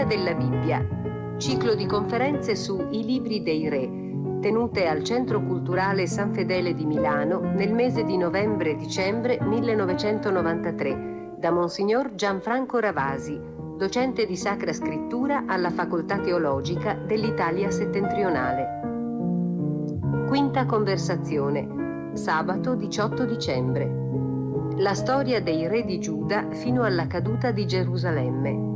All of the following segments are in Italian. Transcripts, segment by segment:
Lettura della Bibbia. Ciclo di conferenze su I libri dei re, tenute al Centro Culturale San Fedele di Milano nel mese di novembre-dicembre 1993 da Monsignor Gianfranco Ravasi, docente di Sacra Scrittura alla Facoltà Teologica dell'Italia Settentrionale. Quinta conversazione, sabato 18 dicembre. La storia dei re di Giuda fino alla caduta di Gerusalemme.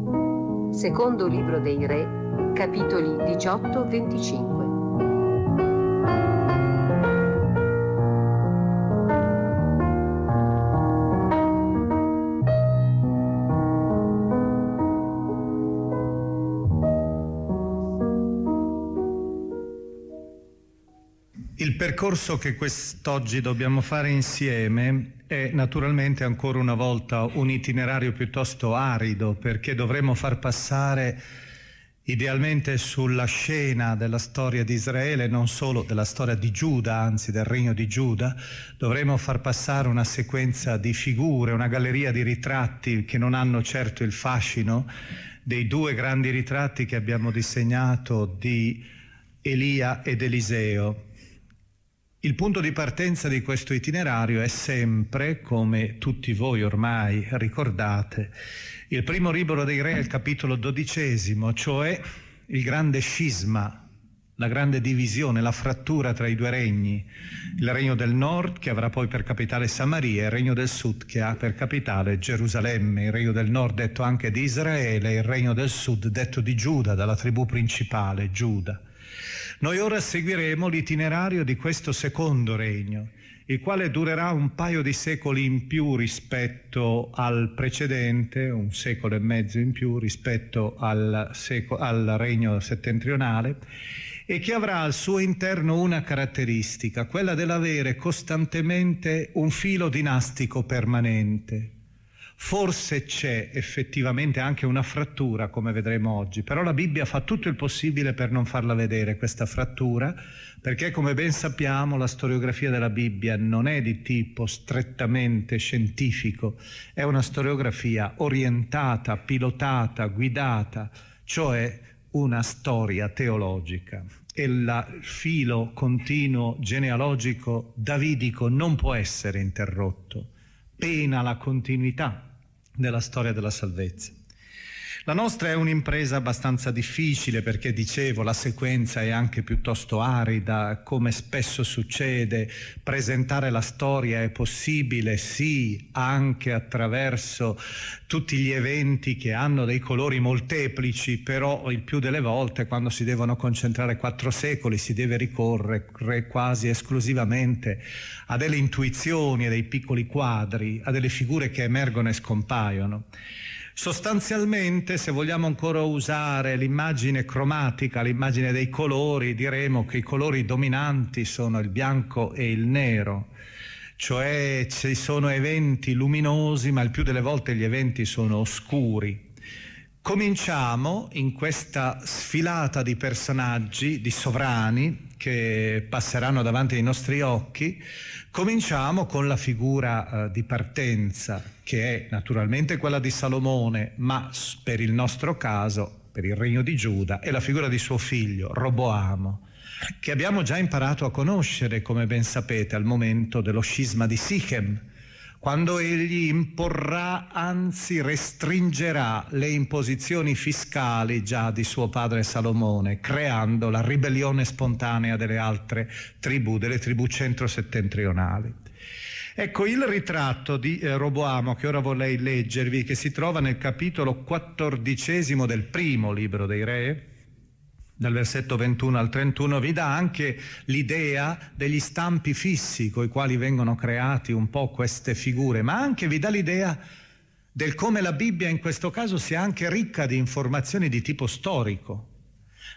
Secondo libro dei re, capitoli 18-25. Il percorso che quest'oggi dobbiamo fare insieme è naturalmente ancora una volta un itinerario piuttosto arido perché dovremo far passare idealmente sulla scena della storia di Israele, non solo della storia di Giuda, anzi del regno di Giuda, dovremo far passare una sequenza di figure, una galleria di ritratti che non hanno certo il fascino dei due grandi ritratti che abbiamo disegnato di Elia ed Eliseo. Il punto di partenza di questo itinerario è sempre, come tutti voi ormai ricordate, il primo libro dei re, il capitolo dodicesimo, cioè il grande scisma, la grande divisione, la frattura tra i due regni, il regno del nord che avrà poi per capitale Samaria e il regno del sud che ha per capitale Gerusalemme, il regno del nord detto anche di Israele e il regno del sud detto di Giuda, dalla tribù principale, Giuda. Noi ora seguiremo l'itinerario di questo secondo regno, il quale durerà un paio di secoli in più rispetto al precedente, un secolo e mezzo in più rispetto al, seco- al regno settentrionale, e che avrà al suo interno una caratteristica, quella dell'avere costantemente un filo dinastico permanente. Forse c'è effettivamente anche una frattura, come vedremo oggi, però la Bibbia fa tutto il possibile per non farla vedere questa frattura, perché come ben sappiamo la storiografia della Bibbia non è di tipo strettamente scientifico, è una storiografia orientata, pilotata, guidata, cioè una storia teologica. E il filo continuo genealogico davidico non può essere interrotto, pena la continuità della storia della salvezza. La nostra è un'impresa abbastanza difficile perché, dicevo, la sequenza è anche piuttosto arida, come spesso succede, presentare la storia è possibile, sì, anche attraverso tutti gli eventi che hanno dei colori molteplici, però il più delle volte quando si devono concentrare quattro secoli si deve ricorrere quasi esclusivamente a delle intuizioni, a dei piccoli quadri, a delle figure che emergono e scompaiono. Sostanzialmente, se vogliamo ancora usare l'immagine cromatica, l'immagine dei colori, diremo che i colori dominanti sono il bianco e il nero. cioè ci sono eventi luminosi ma il più delle volte gli eventi sono oscuri. Cominciamo in questa sfilata di personaggi, di sovrani che passeranno davanti ai nostri occhi, cominciamo con la figura eh, di partenza che è naturalmente quella di Salomone, ma per il nostro caso, per il regno di Giuda, è la figura di suo figlio, Roboamo che abbiamo già imparato a conoscere, come ben sapete, al momento dello scisma di Sichem, quando egli imporrà, anzi restringerà le imposizioni fiscali già di suo padre Salomone, creando la ribellione spontanea delle altre tribù, delle tribù centro-settentrionali. Ecco il ritratto di eh, Roboamo che ora vorrei leggervi, che si trova nel capitolo quattordicesimo del primo libro dei Re, dal versetto 21 al 31, vi dà anche l'idea degli stampi fissi con i quali vengono creati un po' queste figure, ma anche vi dà l'idea del come la Bibbia in questo caso sia anche ricca di informazioni di tipo storico.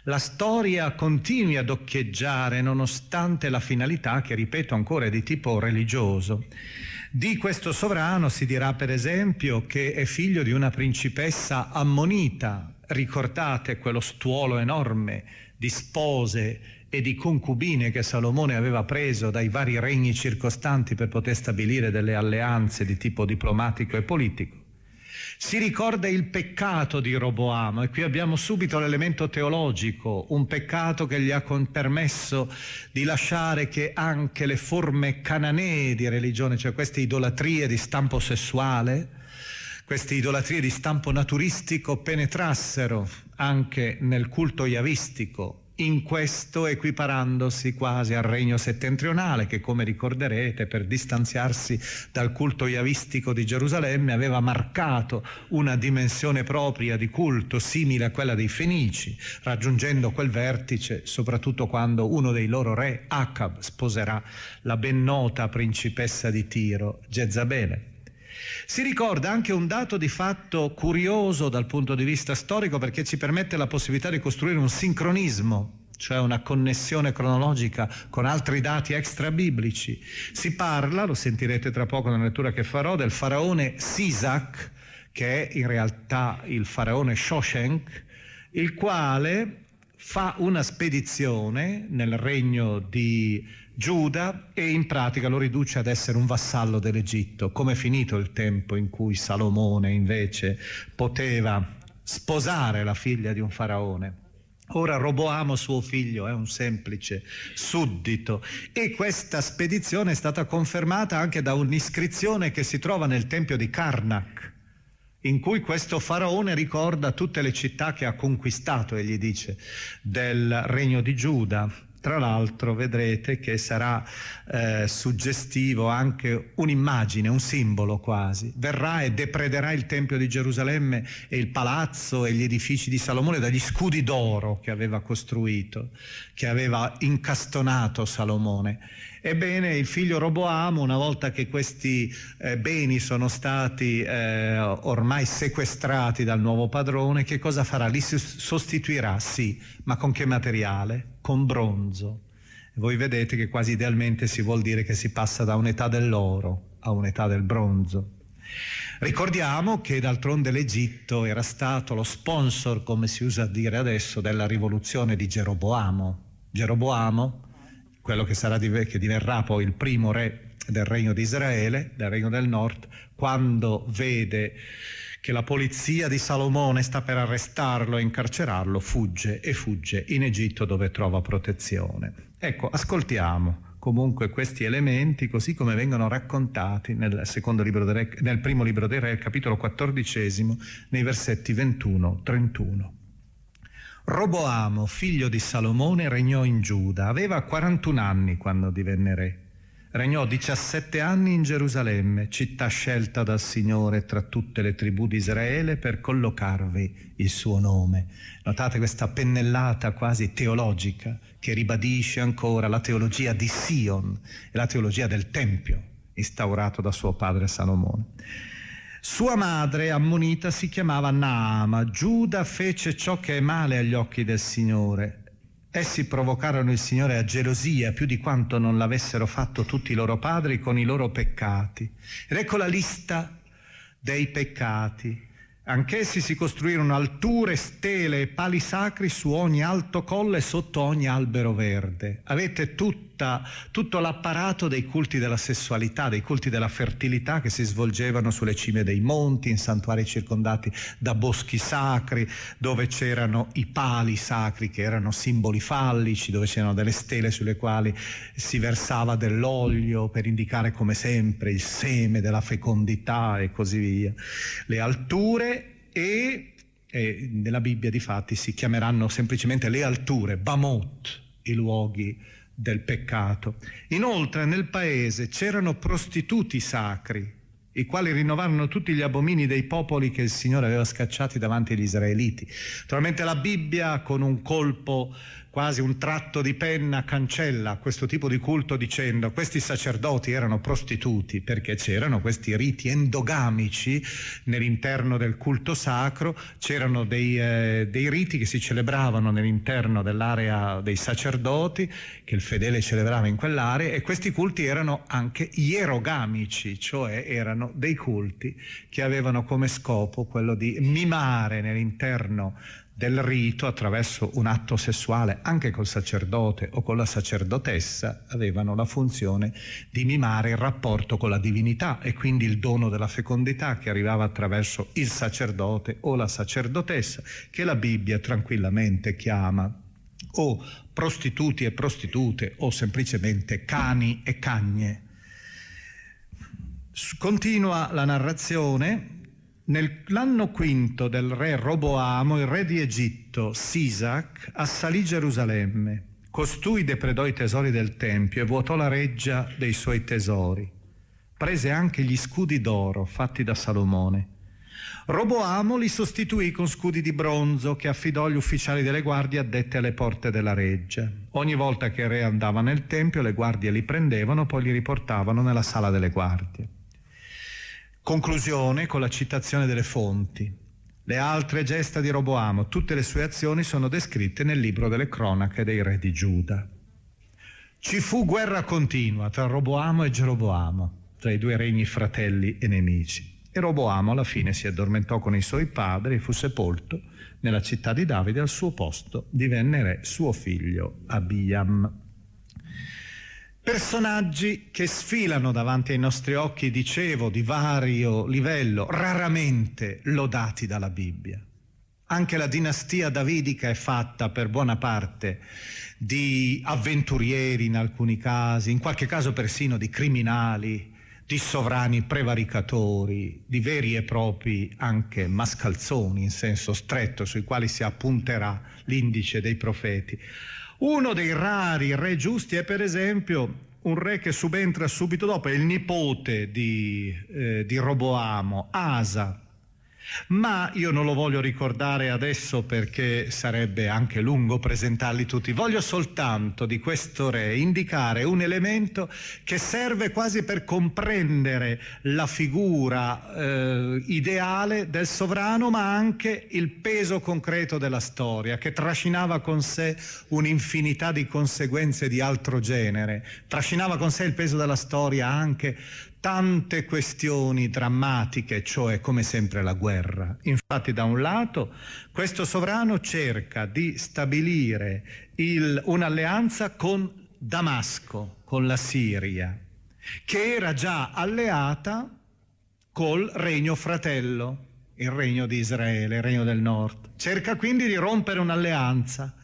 La storia continui ad occhieggiare nonostante la finalità che, ripeto ancora, è di tipo religioso. Di questo sovrano si dirà per esempio che è figlio di una principessa ammonita, Ricordate quello stuolo enorme di spose e di concubine che Salomone aveva preso dai vari regni circostanti per poter stabilire delle alleanze di tipo diplomatico e politico. Si ricorda il peccato di Roboamo e qui abbiamo subito l'elemento teologico, un peccato che gli ha permesso di lasciare che anche le forme cananee di religione, cioè queste idolatrie di stampo sessuale, queste idolatrie di stampo naturistico penetrassero anche nel culto yavistico, in questo equiparandosi quasi al regno settentrionale che come ricorderete per distanziarsi dal culto yavistico di Gerusalemme aveva marcato una dimensione propria di culto simile a quella dei Fenici, raggiungendo quel vertice soprattutto quando uno dei loro re, Acab, sposerà la ben nota principessa di Tiro, Jezabele. Si ricorda anche un dato di fatto curioso dal punto di vista storico perché ci permette la possibilità di costruire un sincronismo cioè una connessione cronologica con altri dati extra biblici. Si parla, lo sentirete tra poco nella lettura che farò, del faraone Sisac, che è in realtà il faraone Shoshenk, il quale fa una spedizione nel regno di Giuda e in pratica lo riduce ad essere un vassallo dell'Egitto. Come è finito il tempo in cui Salomone invece poteva sposare la figlia di un faraone? Ora Roboamo, suo figlio, è un semplice suddito e questa spedizione è stata confermata anche da un'iscrizione che si trova nel tempio di Karnak, in cui questo faraone ricorda tutte le città che ha conquistato, e gli dice, del regno di Giuda, tra l'altro vedrete che sarà eh, suggestivo anche un'immagine, un simbolo quasi. Verrà e deprederà il Tempio di Gerusalemme e il palazzo e gli edifici di Salomone dagli scudi d'oro che aveva costruito, che aveva incastonato Salomone Ebbene, il figlio Roboamo, una volta che questi eh, beni sono stati eh, ormai sequestrati dal nuovo padrone, che cosa farà? Li sostituirà, sì, ma con che materiale? Con bronzo. voi vedete che quasi idealmente si vuol dire che si passa da un'età dell'oro a un'età del bronzo. Ricordiamo che d'altronde l'Egitto era stato lo sponsor, come si usa dire adesso, della rivoluzione di Geroboamo. Geroboamo quello che, sarà, che diverrà poi il primo re del regno di Israele, del regno del nord, quando vede che la polizia di Salomone sta per arrestarlo e incarcerarlo, fugge e fugge in Egitto dove trova protezione. Ecco, ascoltiamo comunque questi elementi così come vengono raccontati nel, re, nel primo libro dei Re, capitolo quattordicesimo, nei versetti 21-31. Roboamo, figlio di Salomone, regnò in Giuda. Aveva 41 anni quando divenne re. Regnò 17 anni in Gerusalemme, città scelta dal Signore tra tutte le tribù di Israele per collocarvi il suo nome. Notate questa pennellata quasi teologica che ribadisce ancora la teologia di Sion e la teologia del Tempio instaurato da suo padre Salomone. Sua madre, ammonita, si chiamava Naama. Giuda fece ciò che è male agli occhi del Signore. Essi provocarono il Signore a gelosia più di quanto non l'avessero fatto tutti i loro padri con i loro peccati. Ed ecco la lista dei peccati. Anch'essi si costruirono alture, stele e pali sacri su ogni alto colle e sotto ogni albero verde. Avete tutta, tutto l'apparato dei culti della sessualità, dei culti della fertilità che si svolgevano sulle cime dei monti, in santuari circondati da boschi sacri, dove c'erano i pali sacri che erano simboli fallici, dove c'erano delle stele sulle quali si versava dell'olio per indicare come sempre il seme della fecondità e così via. Le alture e, e nella Bibbia di fatti si chiameranno semplicemente le alture, Bamot, i luoghi del peccato. Inoltre nel paese c'erano prostituti sacri, i quali rinnovarono tutti gli abomini dei popoli che il Signore aveva scacciati davanti agli israeliti. Naturalmente la Bibbia con un colpo quasi un tratto di penna cancella questo tipo di culto dicendo questi sacerdoti erano prostituti perché c'erano questi riti endogamici nell'interno del culto sacro, c'erano dei, eh, dei riti che si celebravano nell'interno dell'area dei sacerdoti, che il fedele celebrava in quell'area e questi culti erano anche ierogamici, cioè erano dei culti che avevano come scopo quello di mimare nell'interno del rito attraverso un atto sessuale anche col sacerdote o con la sacerdotessa avevano la funzione di mimare il rapporto con la divinità e quindi il dono della fecondità che arrivava attraverso il sacerdote o la sacerdotessa che la Bibbia tranquillamente chiama o prostituti e prostitute o semplicemente cani e cagne. Continua la narrazione Nell'anno quinto del re Roboamo, il re di Egitto, Sisac, assalì Gerusalemme. Costui depredò i tesori del Tempio e vuotò la reggia dei suoi tesori. Prese anche gli scudi d'oro fatti da Salomone. Roboamo li sostituì con scudi di bronzo che affidò agli ufficiali delle guardie addette alle porte della reggia. Ogni volta che il re andava nel Tempio, le guardie li prendevano, poi li riportavano nella sala delle guardie. Conclusione con la citazione delle fonti. Le altre gesta di Roboamo, tutte le sue azioni sono descritte nel libro delle cronache dei re di Giuda. Ci fu guerra continua tra Roboamo e Geroboamo, tra i due regni fratelli e nemici. E Roboamo alla fine si addormentò con i suoi padri e fu sepolto nella città di Davide, al suo posto divenne re suo figlio Abiam. Personaggi che sfilano davanti ai nostri occhi, dicevo, di vario livello, raramente lodati dalla Bibbia. Anche la dinastia davidica è fatta per buona parte di avventurieri in alcuni casi, in qualche caso persino di criminali, di sovrani prevaricatori, di veri e propri anche mascalzoni in senso stretto sui quali si appunterà l'indice dei profeti. Uno dei rari re giusti è per esempio un re che subentra subito dopo, è il nipote di, eh, di Roboamo, Asa, ma io non lo voglio ricordare adesso perché sarebbe anche lungo presentarli tutti. Voglio soltanto di questo re indicare un elemento che serve quasi per comprendere la figura eh, ideale del sovrano, ma anche il peso concreto della storia, che trascinava con sé un'infinità di conseguenze di altro genere. Trascinava con sé il peso della storia anche tante questioni drammatiche, cioè come sempre la guerra. Infatti da un lato questo sovrano cerca di stabilire il, un'alleanza con Damasco, con la Siria, che era già alleata col regno fratello, il regno di Israele, il regno del nord. Cerca quindi di rompere un'alleanza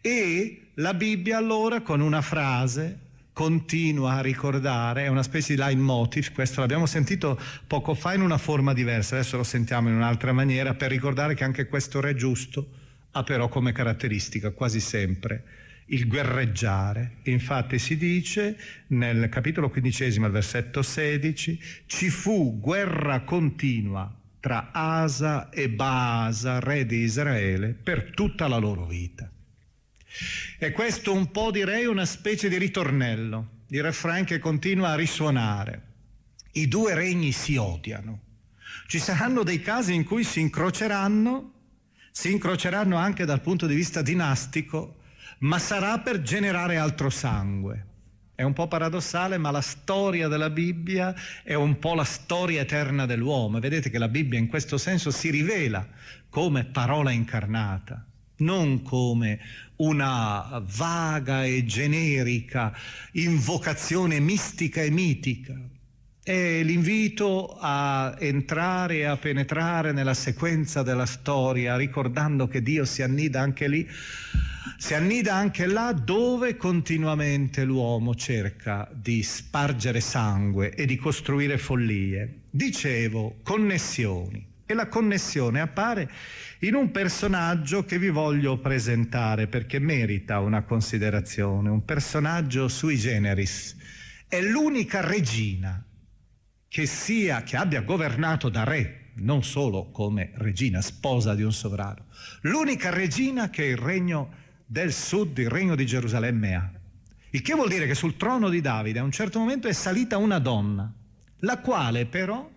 e la Bibbia allora con una frase continua a ricordare, è una specie di leitmotiv, questo l'abbiamo sentito poco fa in una forma diversa, adesso lo sentiamo in un'altra maniera, per ricordare che anche questo re giusto ha però come caratteristica quasi sempre il guerreggiare. Infatti si dice nel capitolo quindicesimo, al versetto 16, ci fu guerra continua tra Asa e Baasa, re di Israele, per tutta la loro vita. E questo un po' direi una specie di ritornello, di refrain che continua a risuonare. I due regni si odiano. Ci saranno dei casi in cui si incroceranno, si incroceranno anche dal punto di vista dinastico, ma sarà per generare altro sangue. È un po' paradossale, ma la storia della Bibbia è un po' la storia eterna dell'uomo. Vedete che la Bibbia in questo senso si rivela come parola incarnata, non come una vaga e generica invocazione mistica e mitica. È l'invito a entrare e a penetrare nella sequenza della storia, ricordando che Dio si annida anche lì si annida anche là dove continuamente l'uomo cerca di spargere sangue e di costruire follie. Dicevo, connessioni. E la connessione appare in un personaggio che vi voglio presentare perché merita una considerazione, un personaggio sui generis. È l'unica regina che sia che abbia governato da re, non solo come regina, sposa di un sovrano, l'unica regina che il regno del sud il regno di Gerusalemme ha. Il che vuol dire che sul trono di Davide a un certo momento è salita una donna, la quale però,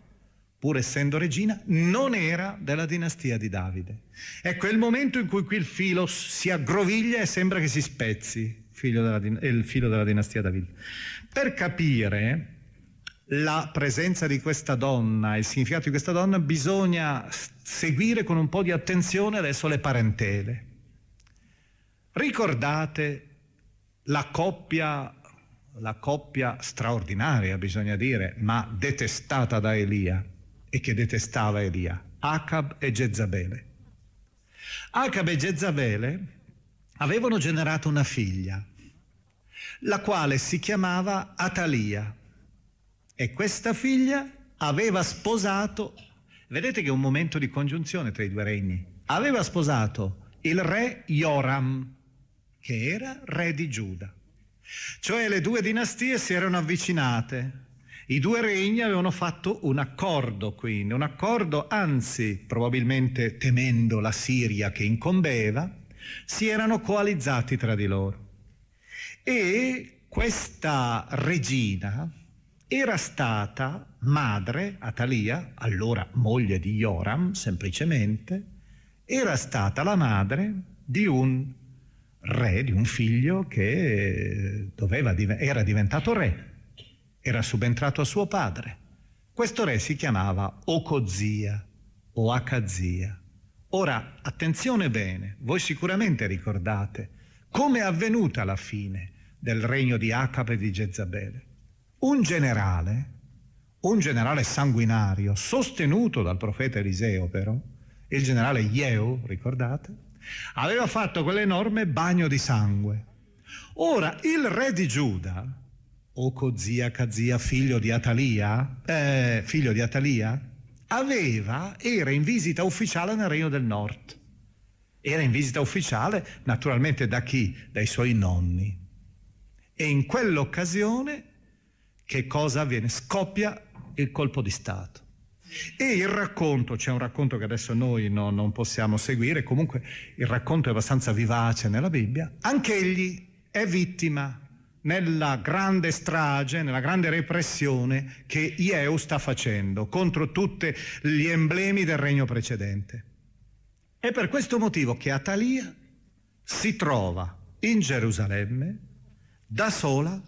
pur essendo regina, non era della dinastia di Davide. Ecco, è il momento in cui qui il filo si aggroviglia e sembra che si spezzi della, il filo della dinastia Davide. Per capire la presenza di questa donna, il significato di questa donna, bisogna seguire con un po' di attenzione adesso le parentele. Ricordate la coppia, la coppia straordinaria, bisogna dire, ma detestata da Elia e che detestava Elia, Acab e Jezabele. Acab e Jezabele avevano generato una figlia, la quale si chiamava Atalia e questa figlia aveva sposato, vedete che è un momento di congiunzione tra i due regni, aveva sposato il re Joram, che era re di Giuda. Cioè le due dinastie si erano avvicinate, i due regni avevano fatto un accordo quindi, un accordo anzi probabilmente temendo la Siria che incombeva, si erano coalizzati tra di loro. E questa regina era stata madre, Atalia, allora moglie di Joram semplicemente, era stata la madre di un re di un figlio che doveva, era diventato re, era subentrato a suo padre. Questo re si chiamava Ocozia o Acazia. Ora, attenzione bene, voi sicuramente ricordate come è avvenuta la fine del regno di Acab e di Jezabele. Un generale, un generale sanguinario, sostenuto dal profeta Eliseo però, il generale Yeo, ricordate, aveva fatto quell'enorme bagno di sangue. Ora il re di Giuda, o Cozia Cazia, figlio di Atalia, eh, figlio di Atalia, aveva, era in visita ufficiale nel Regno del Nord. Era in visita ufficiale naturalmente da chi? Dai suoi nonni. E in quell'occasione che cosa avviene? Scoppia il colpo di Stato. E il racconto, c'è un racconto che adesso noi no, non possiamo seguire, comunque il racconto è abbastanza vivace nella Bibbia, anche egli è vittima nella grande strage, nella grande repressione che Ieu sta facendo contro tutti gli emblemi del regno precedente. È per questo motivo che Atalia si trova in Gerusalemme da sola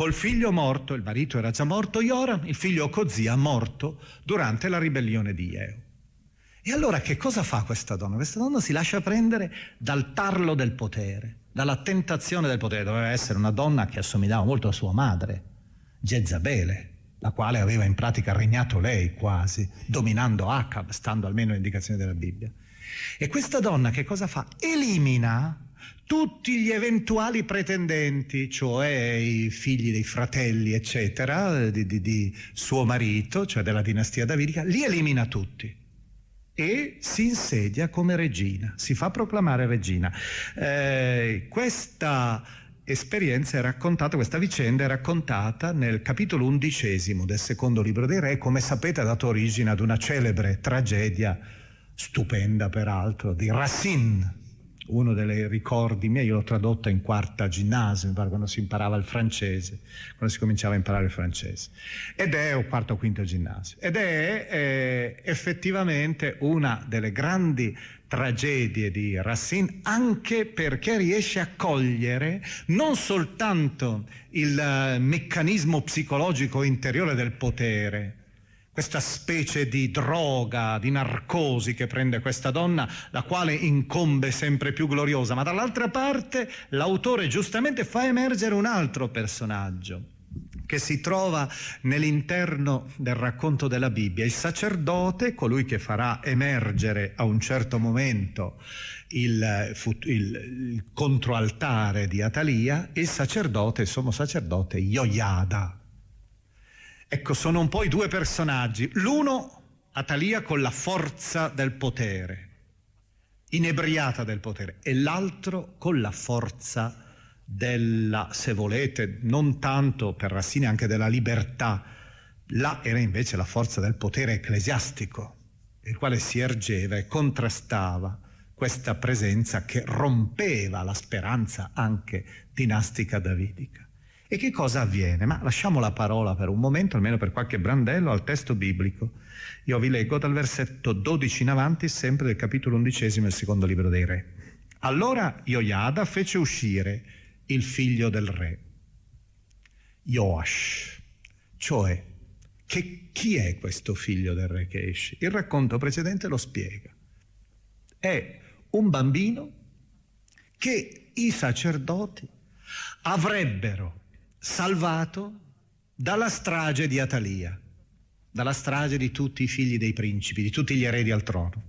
Col figlio morto, il marito era già morto, Joram, il figlio Cozia, morto durante la ribellione di Jeo. E allora che cosa fa questa donna? Questa donna si lascia prendere dal tarlo del potere, dalla tentazione del potere. Doveva essere una donna che assomigliava molto a sua madre, Jezabele, la quale aveva in pratica regnato lei quasi, dominando Acab, stando almeno alle indicazioni della Bibbia. E questa donna che cosa fa? Elimina tutti gli eventuali pretendenti, cioè i figli dei fratelli, eccetera, di, di, di suo marito, cioè della dinastia davidica, li elimina tutti e si insedia come regina, si fa proclamare regina. Eh, questa esperienza è raccontata, questa vicenda è raccontata nel capitolo undicesimo del secondo libro dei re, come sapete ha dato origine ad una celebre tragedia, stupenda peraltro, di Racine, uno dei ricordi miei, io l'ho tradotta in quarta ginnasio, quando si imparava il francese, quando si cominciava a imparare il francese, ed è o quarto o quinto ginnasio, ed è eh, effettivamente una delle grandi tragedie di Racine, anche perché riesce a cogliere non soltanto il eh, meccanismo psicologico interiore del potere, questa specie di droga, di narcosi che prende questa donna, la quale incombe sempre più gloriosa, ma dall'altra parte l'autore giustamente fa emergere un altro personaggio che si trova nell'interno del racconto della Bibbia, il sacerdote, colui che farà emergere a un certo momento il, il, il controaltare di Atalia, il sacerdote, il sommo sacerdote Ioiada, Ecco, sono un po' i due personaggi. L'uno, Atalia, con la forza del potere, inebriata del potere, e l'altro con la forza della, se volete, non tanto per Rassini, anche della libertà. Là era invece la forza del potere ecclesiastico, il quale si ergeva e contrastava questa presenza che rompeva la speranza anche dinastica davidica. E che cosa avviene? Ma lasciamo la parola per un momento, almeno per qualche brandello, al testo biblico. Io vi leggo dal versetto 12 in avanti, sempre del capitolo undicesimo del secondo libro dei re. Allora Ioiada fece uscire il figlio del re, Joash, cioè che chi è questo figlio del re che esce? Il racconto precedente lo spiega. È un bambino che i sacerdoti avrebbero salvato dalla strage di Atalia, dalla strage di tutti i figli dei principi, di tutti gli eredi al trono.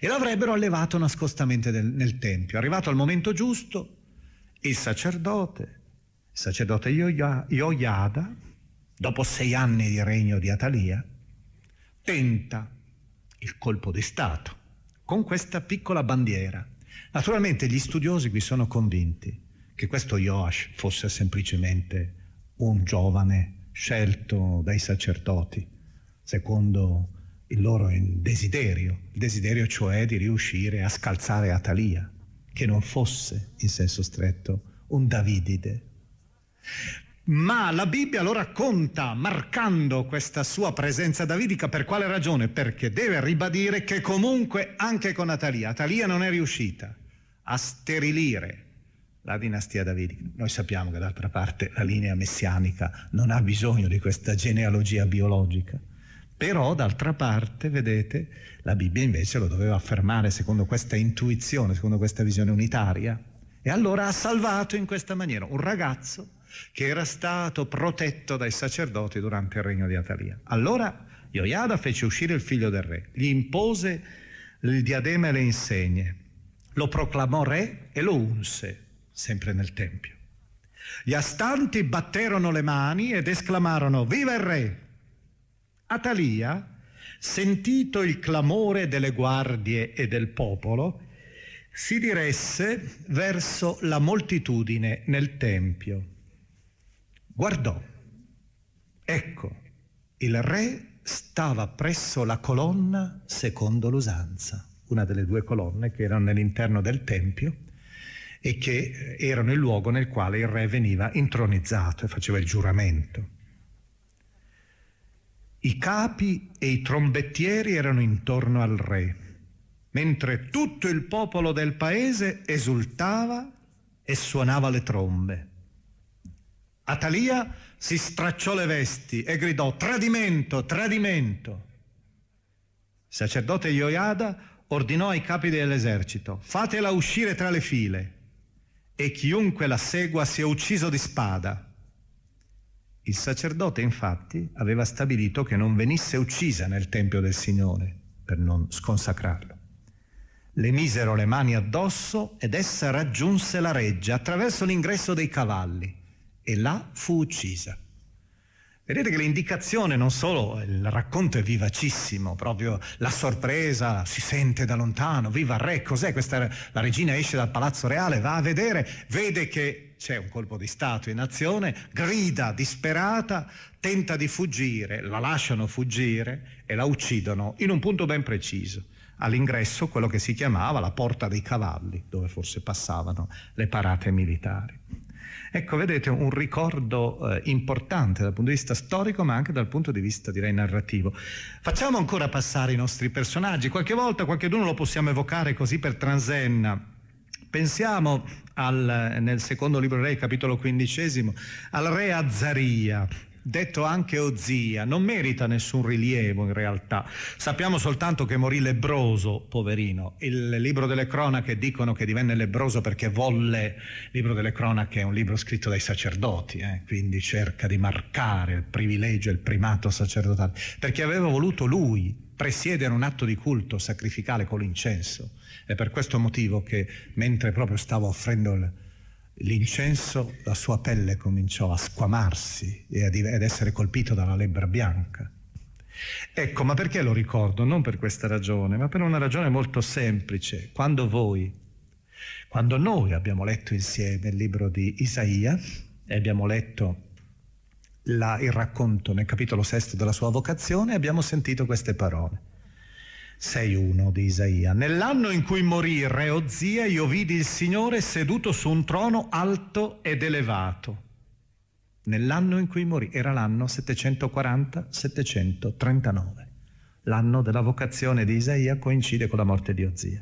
E l'avrebbero allevato nascostamente nel, nel Tempio. Arrivato al momento giusto, il sacerdote, il sacerdote Ioiada, dopo sei anni di regno di Atalia, tenta il colpo di Stato con questa piccola bandiera. Naturalmente gli studiosi qui sono convinti che questo Joash fosse semplicemente un giovane scelto dai sacerdoti secondo il loro desiderio, il desiderio cioè di riuscire a scalzare Atalia, che non fosse in senso stretto un Davidide. Ma la Bibbia lo racconta marcando questa sua presenza davidica per quale ragione? Perché deve ribadire che comunque anche con Atalia, Atalia non è riuscita a sterilire la dinastia davidica. Noi sappiamo che d'altra parte la linea messianica non ha bisogno di questa genealogia biologica. Però d'altra parte, vedete, la Bibbia invece lo doveva affermare secondo questa intuizione, secondo questa visione unitaria. E allora ha salvato in questa maniera un ragazzo che era stato protetto dai sacerdoti durante il regno di Atalia. Allora Ioiada fece uscire il figlio del re, gli impose il diadema e le insegne, lo proclamò re e lo unse sempre nel Tempio. Gli astanti batterono le mani ed esclamarono Viva il re! Atalia, sentito il clamore delle guardie e del popolo, si diresse verso la moltitudine nel Tempio. Guardò. Ecco, il re stava presso la colonna secondo l'usanza, una delle due colonne che erano nell'interno del Tempio, e che erano il luogo nel quale il re veniva intronizzato e faceva il giuramento. I capi e i trombettieri erano intorno al re, mentre tutto il popolo del paese esultava e suonava le trombe. Atalia si stracciò le vesti e gridò tradimento, tradimento. Il sacerdote Ioiada ordinò ai capi dell'esercito, fatela uscire tra le file e chiunque la segua sia ucciso di spada. Il sacerdote infatti aveva stabilito che non venisse uccisa nel Tempio del Signore per non sconsacrarlo. Le misero le mani addosso ed essa raggiunse la reggia attraverso l'ingresso dei cavalli e là fu uccisa. Vedete che l'indicazione non solo, il racconto è vivacissimo, proprio la sorpresa si sente da lontano, viva il re, cos'è questa? La regina esce dal palazzo reale, va a vedere, vede che c'è un colpo di Stato in azione, grida disperata, tenta di fuggire, la lasciano fuggire e la uccidono in un punto ben preciso, all'ingresso quello che si chiamava la porta dei cavalli, dove forse passavano le parate militari. Ecco, vedete, un ricordo eh, importante dal punto di vista storico, ma anche dal punto di vista, direi, narrativo. Facciamo ancora passare i nostri personaggi. Qualche volta qualcuno lo possiamo evocare così per transenna. Pensiamo al, nel secondo libro Re, capitolo quindicesimo, al re Azzaria, detto anche Ozia, non merita nessun rilievo in realtà. Sappiamo soltanto che morì lebroso, poverino. Il libro delle cronache dicono che divenne lebroso perché volle, il libro delle cronache è un libro scritto dai sacerdoti, eh? quindi cerca di marcare il privilegio, il primato sacerdotale, perché aveva voluto lui presiedere un atto di culto sacrificale con l'incenso. È per questo motivo che mentre proprio stava offrendo il l'incenso, la sua pelle cominciò a squamarsi e ad essere colpito dalla lebbra bianca. Ecco, ma perché lo ricordo? Non per questa ragione, ma per una ragione molto semplice. Quando voi, quando noi abbiamo letto insieme il libro di Isaia e abbiamo letto la, il racconto nel capitolo sesto della sua vocazione, abbiamo sentito queste parole. 6.1 di Isaia. Nell'anno in cui morì il re Ozia, io vidi il Signore seduto su un trono alto ed elevato. Nell'anno in cui morì, era l'anno 740-739. L'anno della vocazione di Isaia coincide con la morte di Ozia.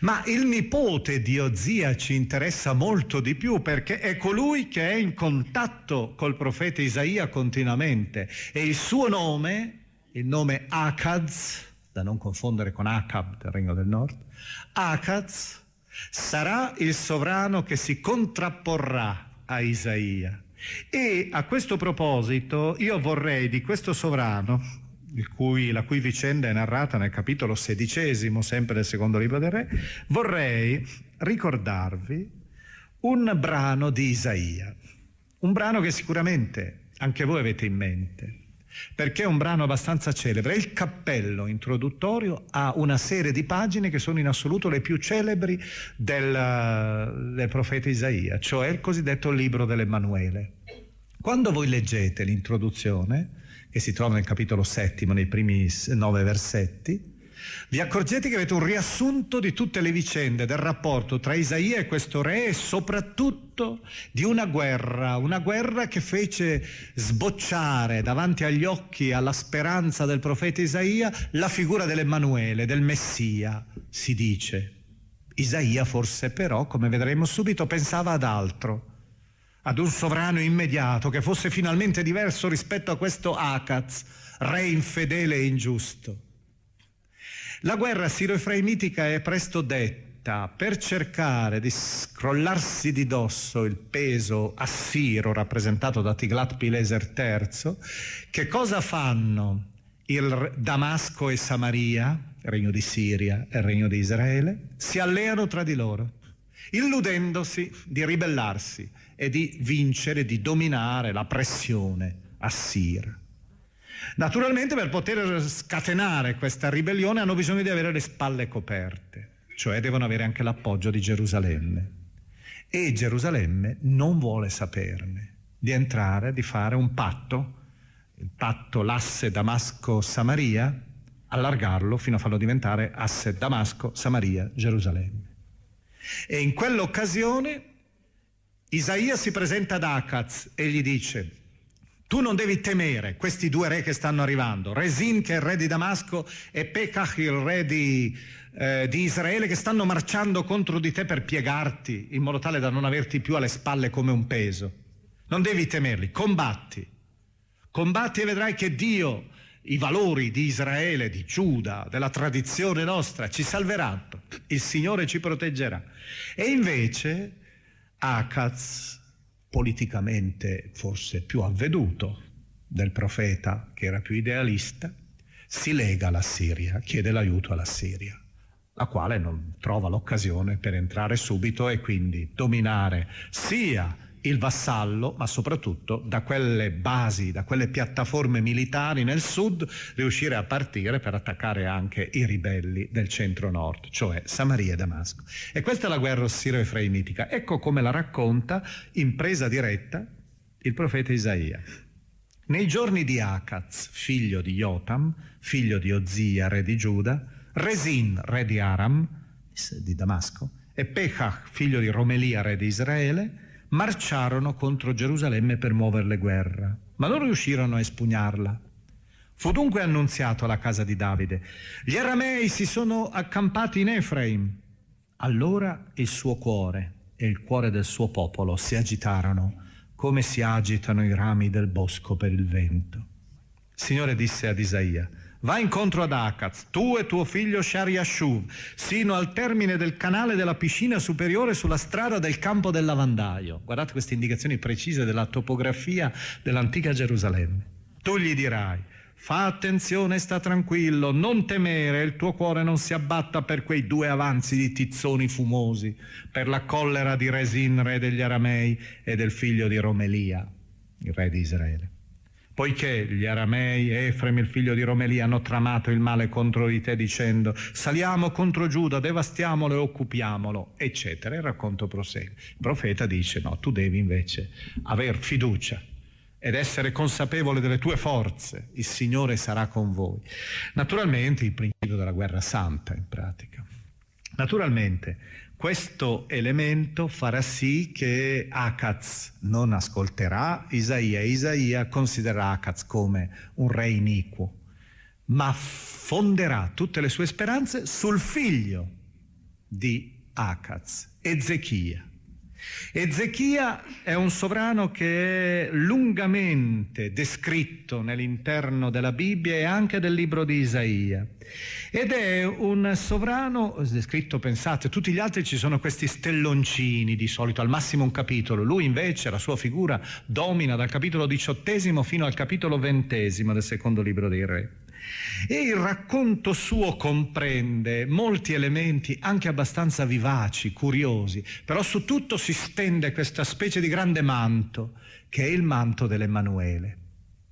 Ma il nipote di Ozia ci interessa molto di più perché è colui che è in contatto col profeta Isaia continuamente e il suo nome, il nome Akaz, da non confondere con Acab del Regno del Nord, Akaz sarà il sovrano che si contrapporrà a Isaia. E a questo proposito io vorrei di questo sovrano, cui, la cui vicenda è narrata nel capitolo sedicesimo, sempre del secondo libro del Re, vorrei ricordarvi un brano di Isaia, un brano che sicuramente anche voi avete in mente perché è un brano abbastanza celebre. Il cappello introduttorio ha una serie di pagine che sono in assoluto le più celebri del, del profeta Isaia, cioè il cosiddetto libro dell'Emanuele. Quando voi leggete l'introduzione, che si trova nel capitolo settimo, nei primi nove versetti, vi accorgete che avete un riassunto di tutte le vicende del rapporto tra Isaia e questo re e soprattutto di una guerra, una guerra che fece sbocciare davanti agli occhi alla speranza del profeta Isaia la figura dell'Emanuele, del Messia, si dice. Isaia forse però, come vedremo subito, pensava ad altro ad un sovrano immediato che fosse finalmente diverso rispetto a questo Akaz, re infedele e ingiusto. La guerra siro-efraimitica è presto detta per cercare di scrollarsi di dosso il peso assiro rappresentato da Tiglat-Pileser III. Che cosa fanno il Damasco e Samaria, il regno di Siria e il regno di Israele? Si alleano tra di loro, illudendosi di ribellarsi e di vincere, di dominare la pressione assira. Naturalmente per poter scatenare questa ribellione hanno bisogno di avere le spalle coperte, cioè devono avere anche l'appoggio di Gerusalemme. E Gerusalemme non vuole saperne di entrare, di fare un patto, il patto l'asse Damasco-Samaria, allargarlo fino a farlo diventare asse Damasco-Samaria-Gerusalemme. E in quell'occasione Isaia si presenta ad Akaz e gli dice tu non devi temere questi due re che stanno arrivando, Resin che è il re di Damasco e Pekach il re di, eh, di, Israele che stanno marciando contro di te per piegarti in modo tale da non averti più alle spalle come un peso. Non devi temerli, combatti. Combatti e vedrai che Dio, i valori di Israele, di Giuda, della tradizione nostra, ci salveranno. Il Signore ci proteggerà. E invece Akaz politicamente forse più avveduto del profeta che era più idealista, si lega alla Siria, chiede l'aiuto alla Siria, la quale non trova l'occasione per entrare subito e quindi dominare sia il vassallo, ma soprattutto da quelle basi, da quelle piattaforme militari nel sud, riuscire a partire per attaccare anche i ribelli del centro-nord, cioè Samaria e Damasco. E questa è la guerra siro-efraimitica. Ecco come la racconta in presa diretta il profeta Isaia. Nei giorni di Acaz, figlio di Jotam, figlio di Ozia, re di Giuda, Resin, re di Aram, di Damasco, e Pechach, figlio di Romelia, re di Israele, marciarono contro Gerusalemme per muoverle guerra, ma non riuscirono a espugnarla. Fu dunque annunziato alla casa di Davide, gli aramei si sono accampati in Efraim. Allora il suo cuore e il cuore del suo popolo si agitarono come si agitano i rami del bosco per il vento. Il Signore disse ad Isaia, Va incontro ad Akaz, tu e tuo figlio Shariashuv, sino al termine del canale della piscina superiore sulla strada del campo del lavandaio. Guardate queste indicazioni precise della topografia dell'antica Gerusalemme. Tu gli dirai, fa attenzione, sta tranquillo, non temere, il tuo cuore non si abbatta per quei due avanzi di tizzoni fumosi, per la collera di Resin, re degli Aramei, e del figlio di Romelia, il re di Israele poiché gli aramei, Efrem il figlio di Romelia, hanno tramato il male contro di te dicendo saliamo contro Giuda, devastiamolo e occupiamolo, eccetera. Il racconto prosegue. Il profeta dice no, tu devi invece aver fiducia ed essere consapevole delle tue forze, il Signore sarà con voi. Naturalmente il principio della guerra santa in pratica. Naturalmente questo elemento farà sì che Akaz non ascolterà Isaia e Isaia considererà Akaz come un re iniquo, ma fonderà tutte le sue speranze sul figlio di Akaz, Ezechia. Ezechia è un sovrano che è lungamente descritto nell'interno della Bibbia e anche del libro di Isaia. Ed è un sovrano, descritto, pensate, tutti gli altri ci sono questi stelloncini di solito, al massimo un capitolo. Lui invece, la sua figura, domina dal capitolo diciottesimo fino al capitolo ventesimo del secondo libro dei Re. E il racconto suo comprende molti elementi anche abbastanza vivaci, curiosi, però su tutto si stende questa specie di grande manto, che è il manto dell'Emanuele,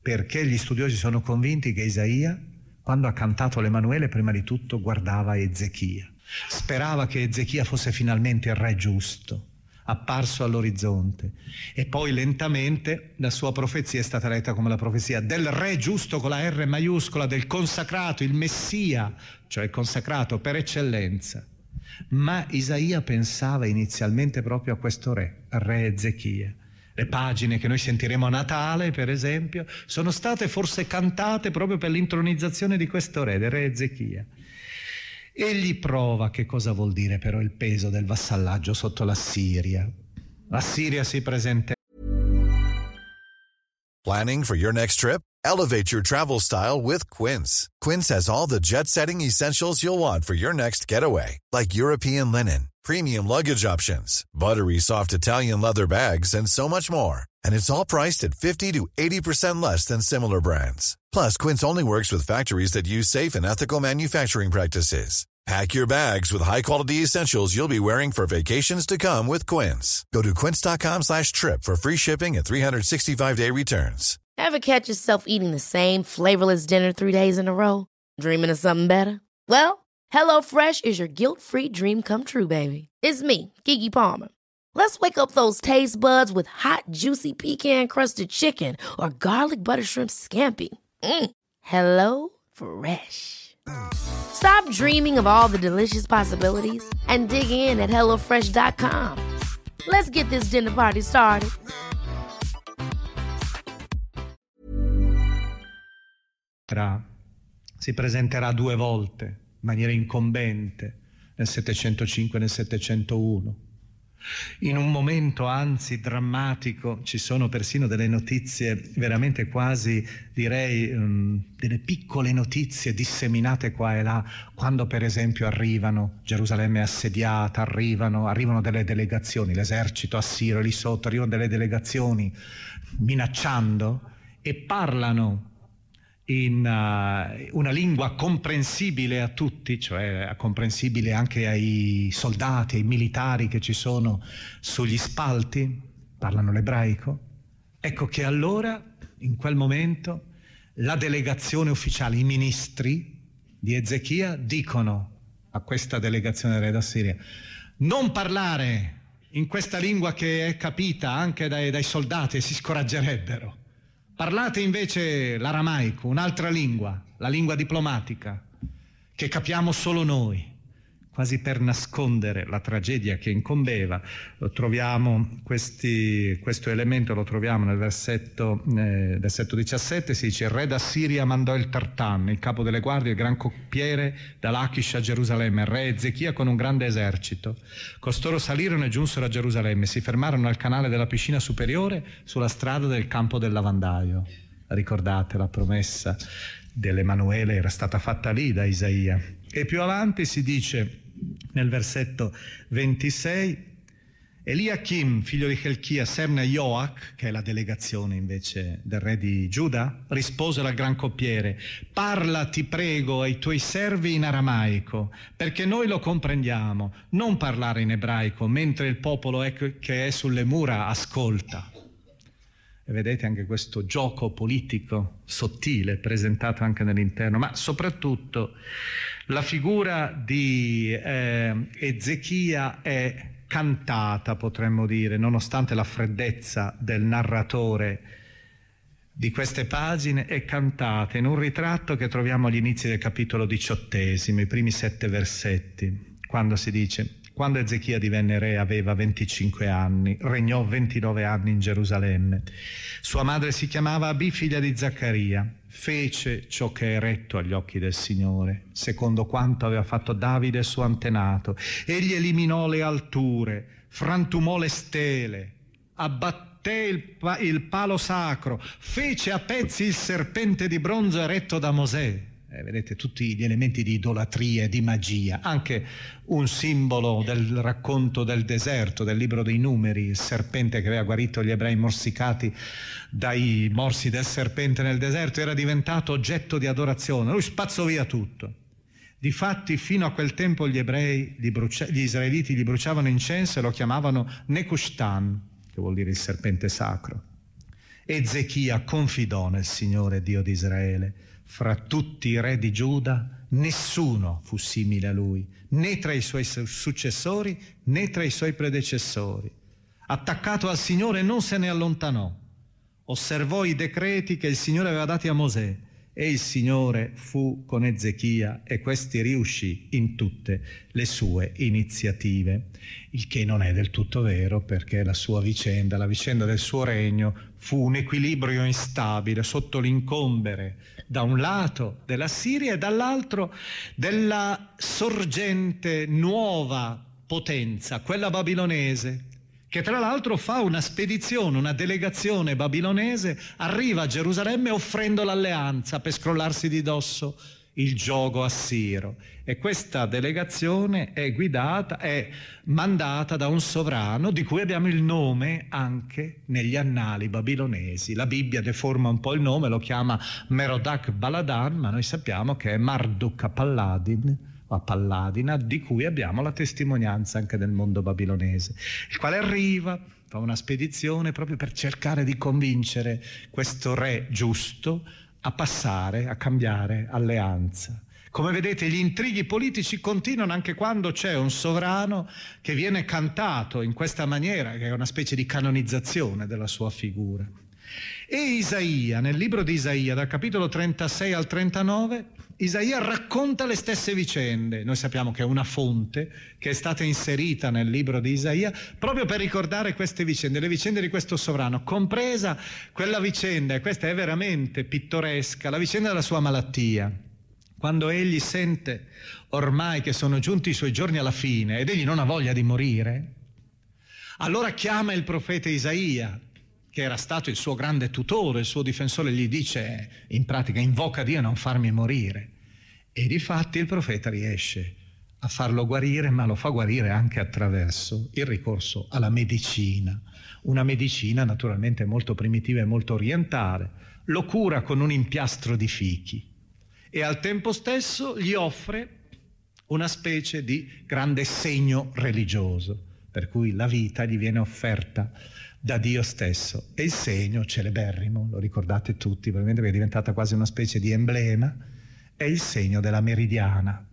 perché gli studiosi sono convinti che Isaia, quando ha cantato l'Emanuele, prima di tutto guardava Ezechia, sperava che Ezechia fosse finalmente il re giusto apparso all'orizzonte. E poi lentamente la sua profezia è stata letta come la profezia del re giusto con la R maiuscola, del consacrato, il Messia, cioè consacrato per eccellenza. Ma Isaia pensava inizialmente proprio a questo re, re Ezechia. Le pagine che noi sentiremo a Natale, per esempio, sono state forse cantate proprio per l'intronizzazione di questo re, del re Ezechia. Egli prova che cosa vuol dire però il peso del vassallaggio sotto la Siria. La Siria si presenta. Planning for your next trip? Elevate your travel style with Quince. Quince has all the jet setting essentials you'll want for your next getaway, like European linen, premium luggage options, buttery soft Italian leather bags, and so much more. And it's all priced at 50 to 80% less than similar brands. Plus, Quince only works with factories that use safe and ethical manufacturing practices. Pack your bags with high-quality essentials you'll be wearing for vacations to come with Quince. Go to quince.com slash trip for free shipping and 365-day returns. Ever catch yourself eating the same flavorless dinner three days in a row? Dreaming of something better? Well, HelloFresh is your guilt-free dream come true, baby. It's me, Kiki Palmer. Let's wake up those taste buds with hot, juicy pecan-crusted chicken or garlic butter shrimp scampi. Mm. Hello Fresh. Stop dreaming of all the delicious possibilities and dig in at HelloFresh.com. Let's get this dinner party started. Si presenterà due volte in maniera incombente nel 705 e nel 701 in un momento anzi drammatico ci sono persino delle notizie veramente quasi, direi, um, delle piccole notizie disseminate qua e là, quando per esempio arrivano, Gerusalemme è assediata, arrivano, arrivano delle delegazioni, l'esercito assiro lì sotto, arrivano delle delegazioni minacciando e parlano in uh, una lingua comprensibile a tutti, cioè comprensibile anche ai soldati, ai militari che ci sono sugli spalti, parlano l'ebraico. Ecco che allora, in quel momento, la delegazione ufficiale, i ministri di Ezechia dicono a questa delegazione del re d'Assiria, non parlare in questa lingua che è capita anche dai, dai soldati e si scoraggerebbero. Parlate invece l'aramaico, un'altra lingua, la lingua diplomatica, che capiamo solo noi quasi per nascondere la tragedia che incombeva. Troviamo, questi, questo elemento lo troviamo nel versetto, eh, versetto 17, si dice il re d'Assiria mandò il Tartan, il capo delle guardie, il gran coppiere da Lachish a Gerusalemme, il re Ezechia con un grande esercito. Costoro salirono e giunsero a Gerusalemme, si fermarono al canale della piscina superiore sulla strada del campo del lavandaio. Ricordate la promessa dell'Emanuele era stata fatta lì da Isaia. E più avanti si dice nel versetto 26, Eliachim, figlio di Helchia, Semna Joach, che è la delegazione invece del re di Giuda, rispose al gran coppiere, parla ti prego ai tuoi servi in aramaico, perché noi lo comprendiamo, non parlare in ebraico, mentre il popolo è che è sulle mura ascolta. Vedete anche questo gioco politico sottile presentato anche nell'interno, ma soprattutto la figura di eh, Ezechia è cantata, potremmo dire, nonostante la freddezza del narratore di queste pagine, è cantata in un ritratto che troviamo agli inizi del capitolo diciottesimo, i primi sette versetti, quando si dice quando Ezechia divenne re aveva 25 anni, regnò 29 anni in Gerusalemme. Sua madre si chiamava Abi, figlia di Zaccaria. Fece ciò che è retto agli occhi del Signore, secondo quanto aveva fatto Davide suo antenato. Egli eliminò le alture, frantumò le stele, abbatté il, pa- il palo sacro, fece a pezzi il serpente di bronzo eretto da Mosè eh, vedete tutti gli elementi di idolatria di magia, anche un simbolo del racconto del deserto, del libro dei numeri, il serpente che aveva guarito gli ebrei morsicati dai morsi del serpente nel deserto, era diventato oggetto di adorazione, lui spazzò via tutto. Difatti fino a quel tempo gli ebrei, gli, brucia- gli israeliti gli bruciavano incenso e lo chiamavano Nekushtan, che vuol dire il serpente sacro. Ezechia confidò nel Signore Dio di Israele fra tutti i re di Giuda nessuno fu simile a lui, né tra i suoi successori né tra i suoi predecessori. Attaccato al Signore non se ne allontanò, osservò i decreti che il Signore aveva dati a Mosè e il Signore fu con Ezechia e questi riuscì in tutte le sue iniziative, il che non è del tutto vero perché la sua vicenda, la vicenda del suo regno fu un equilibrio instabile sotto l'incombere da un lato della Siria e dall'altro della sorgente nuova potenza, quella babilonese, che tra l'altro fa una spedizione, una delegazione babilonese, arriva a Gerusalemme offrendo l'alleanza per scrollarsi di dosso il gioco assiro. E questa delegazione è guidata, è mandata da un sovrano di cui abbiamo il nome anche negli annali babilonesi. La Bibbia deforma un po' il nome, lo chiama Merodac Baladan, ma noi sappiamo che è Marduk Palladin a Palladina, di cui abbiamo la testimonianza anche nel mondo babilonese, il quale arriva, fa una spedizione proprio per cercare di convincere questo re giusto a passare, a cambiare alleanza. Come vedete gli intrighi politici continuano anche quando c'è un sovrano che viene cantato in questa maniera, che è una specie di canonizzazione della sua figura. E Isaia, nel libro di Isaia, dal capitolo 36 al 39, Isaia racconta le stesse vicende. Noi sappiamo che è una fonte che è stata inserita nel libro di Isaia proprio per ricordare queste vicende, le vicende di questo sovrano, compresa quella vicenda, e questa è veramente pittoresca, la vicenda della sua malattia. Quando egli sente ormai che sono giunti i suoi giorni alla fine ed egli non ha voglia di morire, allora chiama il profeta Isaia che era stato il suo grande tutore, il suo difensore, gli dice in pratica invoca Dio a non farmi morire. E di fatti il profeta riesce a farlo guarire, ma lo fa guarire anche attraverso il ricorso alla medicina, una medicina naturalmente molto primitiva e molto orientale, lo cura con un impiastro di fichi. E al tempo stesso gli offre una specie di grande segno religioso per cui la vita gli viene offerta da Dio stesso. E il segno celeberrimo, lo ricordate tutti, probabilmente perché è diventata quasi una specie di emblema, è il segno della meridiana.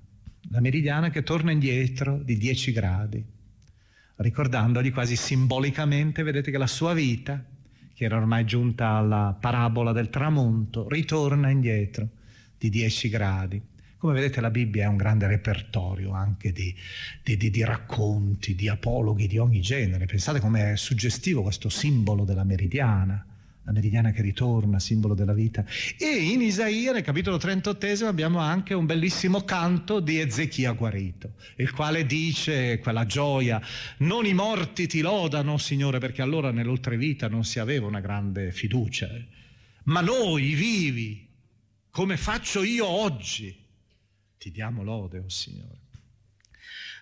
La meridiana che torna indietro di 10 gradi, ricordandogli quasi simbolicamente, vedete che la sua vita, che era ormai giunta alla parabola del tramonto, ritorna indietro di 10 gradi. Come vedete la Bibbia è un grande repertorio anche di, di, di, di racconti, di apologhi di ogni genere. Pensate com'è suggestivo questo simbolo della meridiana, la meridiana che ritorna, simbolo della vita. E in Isaia, nel capitolo 38, abbiamo anche un bellissimo canto di Ezechia guarito, il quale dice quella gioia, non i morti ti lodano, Signore, perché allora nell'oltrevita non si aveva una grande fiducia, ma noi, vivi, come faccio io oggi, ti diamo lode, oh Signore.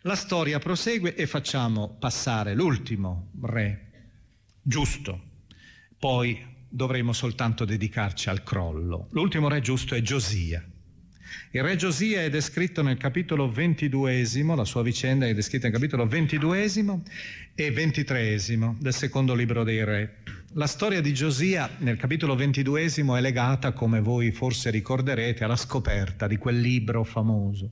La storia prosegue e facciamo passare l'ultimo re, giusto. Poi dovremo soltanto dedicarci al crollo. L'ultimo re giusto è Giosia. Il re Giosia è descritto nel capitolo ventiduesimo, la sua vicenda è descritta nel capitolo ventiduesimo e ventitreesimo del secondo libro dei re. La storia di Giosia nel capitolo ventiduesimo è legata, come voi forse ricorderete, alla scoperta di quel libro famoso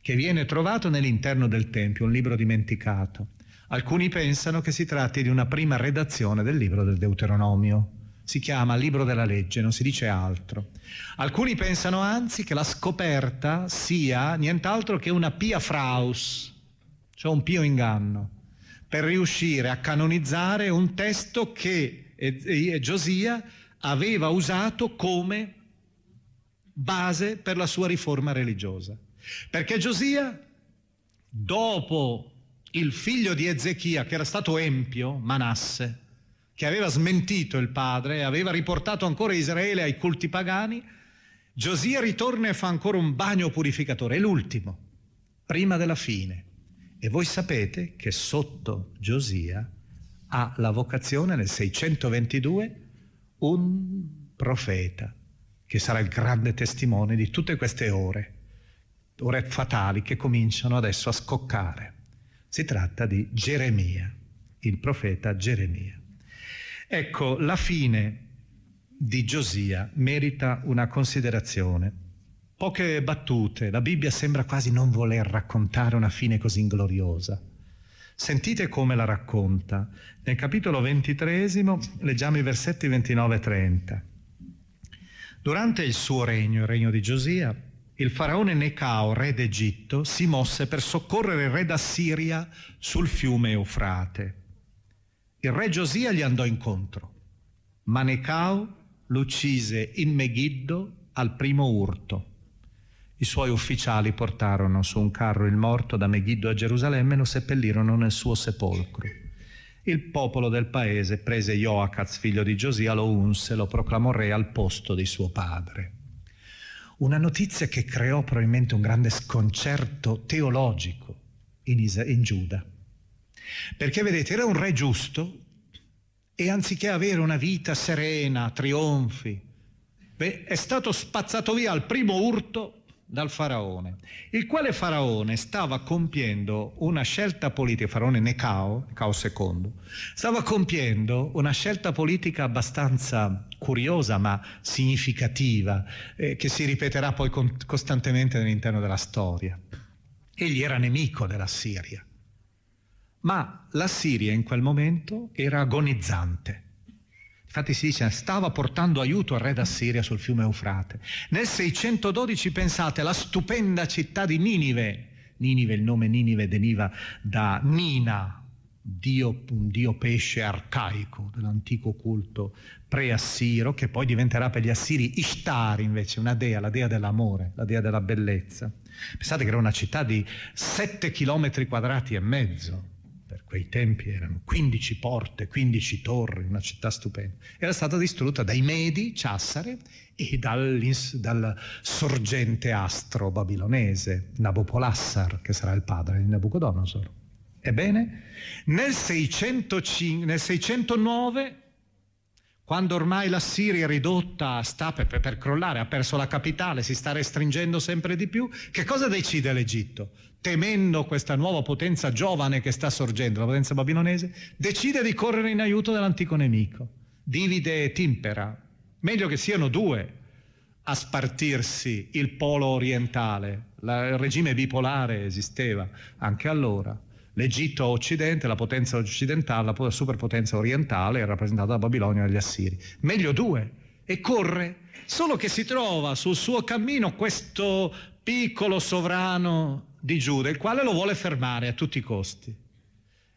che viene trovato nell'interno del Tempio, un libro dimenticato. Alcuni pensano che si tratti di una prima redazione del libro del Deuteronomio. Si chiama libro della legge, non si dice altro. Alcuni pensano anzi che la scoperta sia nient'altro che una pia fraus, cioè un pio inganno, per riuscire a canonizzare un testo che e, Giosia aveva usato come base per la sua riforma religiosa. Perché Giosia, dopo il figlio di Ezechia, che era stato empio, Manasse, che aveva smentito il padre e aveva riportato ancora Israele ai culti pagani, Giosia ritorna e fa ancora un bagno purificatore, è l'ultimo, prima della fine. E voi sapete che sotto Giosia ha la vocazione nel 622 un profeta che sarà il grande testimone di tutte queste ore, ore fatali che cominciano adesso a scoccare. Si tratta di Geremia, il profeta Geremia. Ecco, la fine di Giosia merita una considerazione. Poche battute, la Bibbia sembra quasi non voler raccontare una fine così ingloriosa. Sentite come la racconta. Nel capitolo ventitresimo leggiamo i versetti 29 e 30. Durante il suo regno, il regno di Giosia, il faraone Necao, re d'Egitto, si mosse per soccorrere il re d'Assiria sul fiume Eufrate. Il re Giosia gli andò incontro, ma Necao l'uccise in Megiddo al primo urto. I suoi ufficiali portarono su un carro il morto da Megiddo a Gerusalemme e lo seppellirono nel suo sepolcro. Il popolo del paese prese Joacaz, figlio di Giosia, lo unse, lo proclamò re al posto di suo padre. Una notizia che creò probabilmente un grande sconcerto teologico in, Isa- in Giuda. Perché vedete, era un re giusto e anziché avere una vita serena, trionfi, è stato spazzato via al primo urto dal faraone, il quale faraone stava compiendo una scelta politica, faraone Necao, Necao II, stava compiendo una scelta politica abbastanza curiosa ma significativa, eh, che si ripeterà poi con, costantemente all'interno della storia. Egli era nemico della Siria, ma la Siria in quel momento era agonizzante Infatti si dice stava portando aiuto al re d'Assiria sul fiume Eufrate. Nel 612 pensate alla stupenda città di Ninive. Ninive, il nome Ninive deriva da Nina, dio, un dio pesce arcaico dell'antico culto pre-assiro, che poi diventerà per gli assiri Ishtar invece, una dea, la dea dell'amore, la dea della bellezza. Pensate che era una città di 7 km quadrati e mezzo, quei tempi erano 15 porte, 15 torri, una città stupenda. Era stata distrutta dai Medi, Ciassare, e dal sorgente astro babilonese, Nabopolassar, che sarà il padre di Nabucodonosor. Ebbene, nel, 605, nel 609 quando ormai la Siria è ridotta, sta per, per, crollare, ha perso la capitale, si sta restringendo sempre di più, che cosa decide l'Egitto? Temendo questa nuova potenza giovane che sta sorgendo, la potenza babilonese, decide di correre in aiuto dell'antico nemico. Divide e timpera. Meglio che siano due a spartirsi il polo orientale. La, il regime bipolare esisteva anche allora l'Egitto occidente, la potenza occidentale, la superpotenza orientale è rappresentata da Babilonia e dagli Assiri. Meglio due. E corre, solo che si trova sul suo cammino questo piccolo sovrano di Giuda, il quale lo vuole fermare a tutti i costi.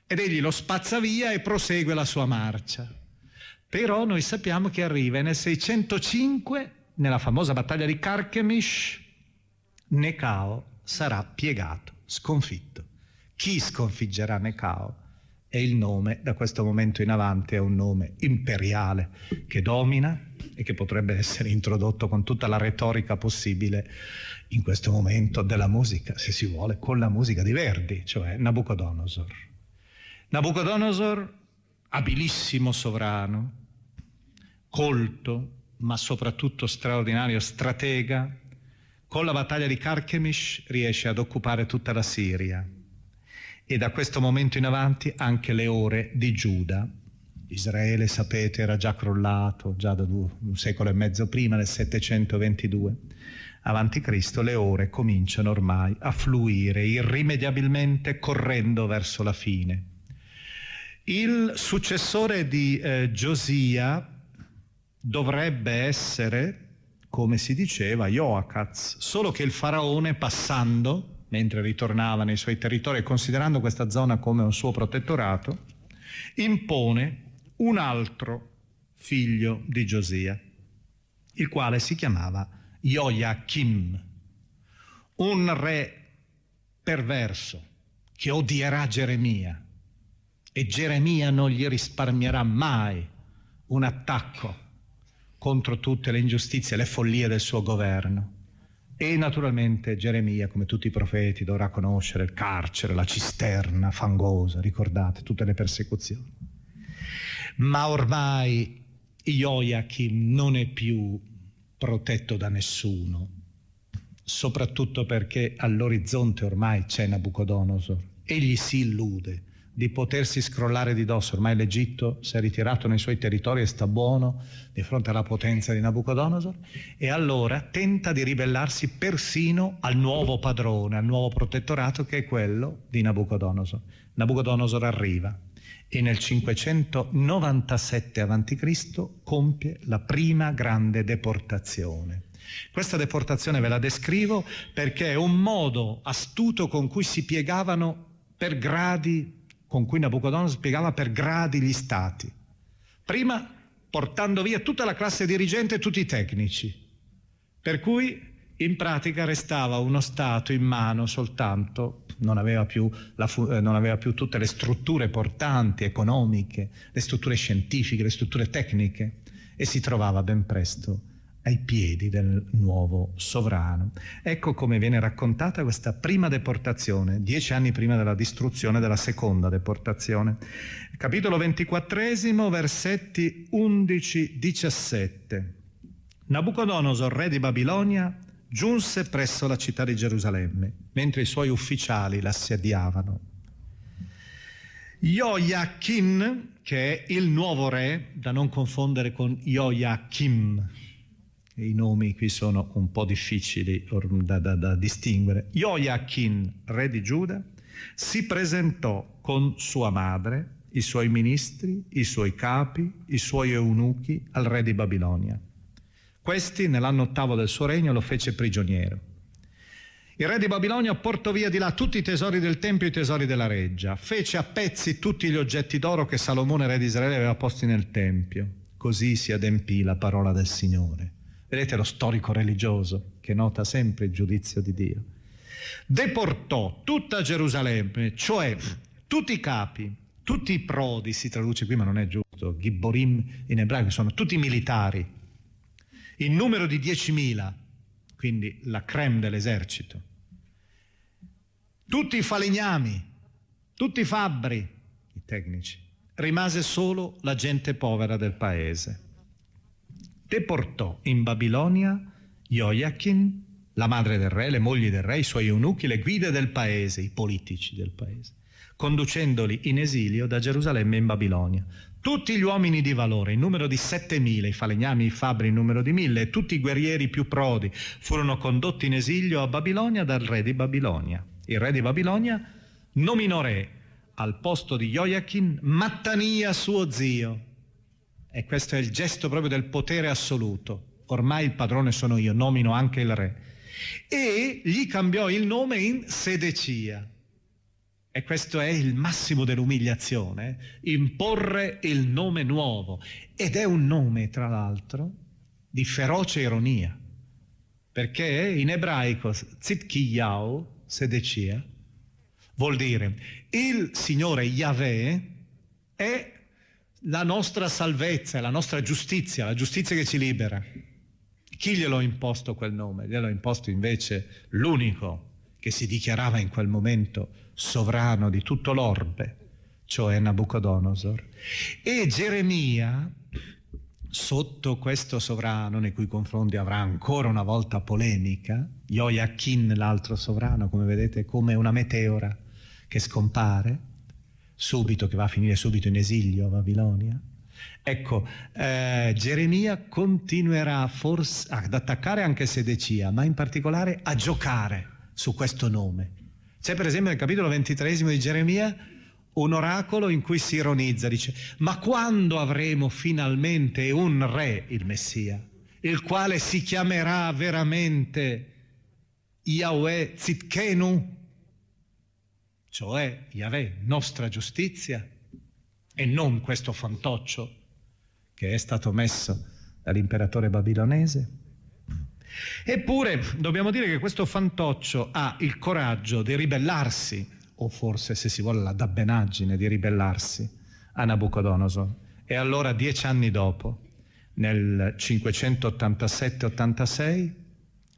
Ed egli lo spazza via e prosegue la sua marcia. Però noi sappiamo che arriva nel 605, nella famosa battaglia di Carchemish, Necao sarà piegato, sconfitto. Chi sconfiggerà Necao? E il nome, da questo momento in avanti, è un nome imperiale che domina e che potrebbe essere introdotto con tutta la retorica possibile in questo momento della musica, se si vuole, con la musica di Verdi, cioè Nabucodonosor. Nabucodonosor, abilissimo sovrano, colto, ma soprattutto straordinario stratega, con la battaglia di Carchemish riesce ad occupare tutta la Siria e da questo momento in avanti anche le ore di Giuda. Israele, sapete, era già crollato già da un secolo e mezzo prima, nel 722 avanti Cristo, le ore cominciano ormai a fluire irrimediabilmente correndo verso la fine. Il successore di eh, Giosia dovrebbe essere, come si diceva, Joachaz, solo che il faraone passando mentre ritornava nei suoi territori, considerando questa zona come un suo protettorato, impone un altro figlio di Giosia, il quale si chiamava Joachim, un re perverso che odierà Geremia e Geremia non gli risparmierà mai un attacco contro tutte le ingiustizie e le follie del suo governo. E naturalmente Geremia, come tutti i profeti, dovrà conoscere il carcere, la cisterna fangosa, ricordate, tutte le persecuzioni. Ma ormai Joachim non è più protetto da nessuno, soprattutto perché all'orizzonte ormai c'è Nabucodonosor. Egli si illude di potersi scrollare di dosso. Ormai l'Egitto si è ritirato nei suoi territori e sta buono di fronte alla potenza di Nabucodonosor e allora tenta di ribellarsi persino al nuovo padrone, al nuovo protettorato che è quello di Nabucodonosor. Nabucodonosor arriva e nel 597 a.C. compie la prima grande deportazione. Questa deportazione ve la descrivo perché è un modo astuto con cui si piegavano per gradi con cui Nabucodonosor spiegava per gradi gli stati. Prima portando via tutta la classe dirigente e tutti i tecnici, per cui in pratica restava uno Stato in mano soltanto, non aveva più, la, eh, non aveva più tutte le strutture portanti, economiche, le strutture scientifiche, le strutture tecniche e si trovava ben presto ai piedi del nuovo sovrano. Ecco come viene raccontata questa prima deportazione, dieci anni prima della distruzione della seconda deportazione. Capitolo ventiquattresimo, versetti 11-17. Nabucodonosor, re di Babilonia, giunse presso la città di Gerusalemme, mentre i suoi ufficiali l'assediavano. Joachim, che è il nuovo re, da non confondere con Joachim, i nomi qui sono un po' difficili da, da, da distinguere. Joachim, re di Giuda, si presentò con sua madre, i suoi ministri, i suoi capi, i suoi eunuchi al re di Babilonia. Questi, nell'anno ottavo del suo regno, lo fece prigioniero. Il re di Babilonia portò via di là tutti i tesori del Tempio e i tesori della reggia, fece a pezzi tutti gli oggetti d'oro che Salomone, re di Israele, aveva posti nel Tempio. Così si adempì la parola del Signore. Vedete lo storico religioso che nota sempre il giudizio di Dio. Deportò tutta Gerusalemme, cioè tutti i capi, tutti i prodi, si traduce qui ma non è giusto, Gibborim in ebraico sono tutti militari, in numero di 10.000, quindi la creme dell'esercito, tutti i falegnami, tutti i fabbri, i tecnici, rimase solo la gente povera del paese deportò in Babilonia Joachim, la madre del re, le mogli del re, i suoi eunuchi, le guide del paese, i politici del paese, conducendoli in esilio da Gerusalemme in Babilonia. Tutti gli uomini di valore, in numero di 7.000, i falegnami, i fabbri in numero di 1.000, e tutti i guerrieri più prodi furono condotti in esilio a Babilonia dal re di Babilonia. Il re di Babilonia nominò re al posto di Joachim Mattania suo zio. E questo è il gesto proprio del potere assoluto. Ormai il padrone sono io, nomino anche il re. E gli cambiò il nome in Sedecia. E questo è il massimo dell'umiliazione, imporre il nome nuovo. Ed è un nome, tra l'altro, di feroce ironia, perché in ebraico Tzidkiyahu, Sedecia, vuol dire il Signore Yahweh è la nostra salvezza, la nostra giustizia, la giustizia che ci libera. Chi glielo ha imposto quel nome? Glielo ha imposto invece l'unico che si dichiarava in quel momento sovrano di tutto l'orbe, cioè Nabucodonosor. E Geremia, sotto questo sovrano, nei cui confronti avrà ancora una volta polemica, Joachim, l'altro sovrano, come vedete, come una meteora che scompare, subito, che va a finire subito in esilio a Babilonia. Ecco, eh, Geremia continuerà forse ad attaccare anche Sedecia, ma in particolare a giocare su questo nome. C'è per esempio nel capitolo ventitresimo di Geremia un oracolo in cui si ironizza, dice, ma quando avremo finalmente un re, il Messia, il quale si chiamerà veramente Yahweh Zitkenu, cioè Yahweh, nostra giustizia, e non questo fantoccio che è stato messo dall'imperatore babilonese? Eppure dobbiamo dire che questo fantoccio ha il coraggio di ribellarsi, o forse se si vuole la dabbenaggine di ribellarsi a Nabucodonosor. E allora dieci anni dopo, nel 587-86,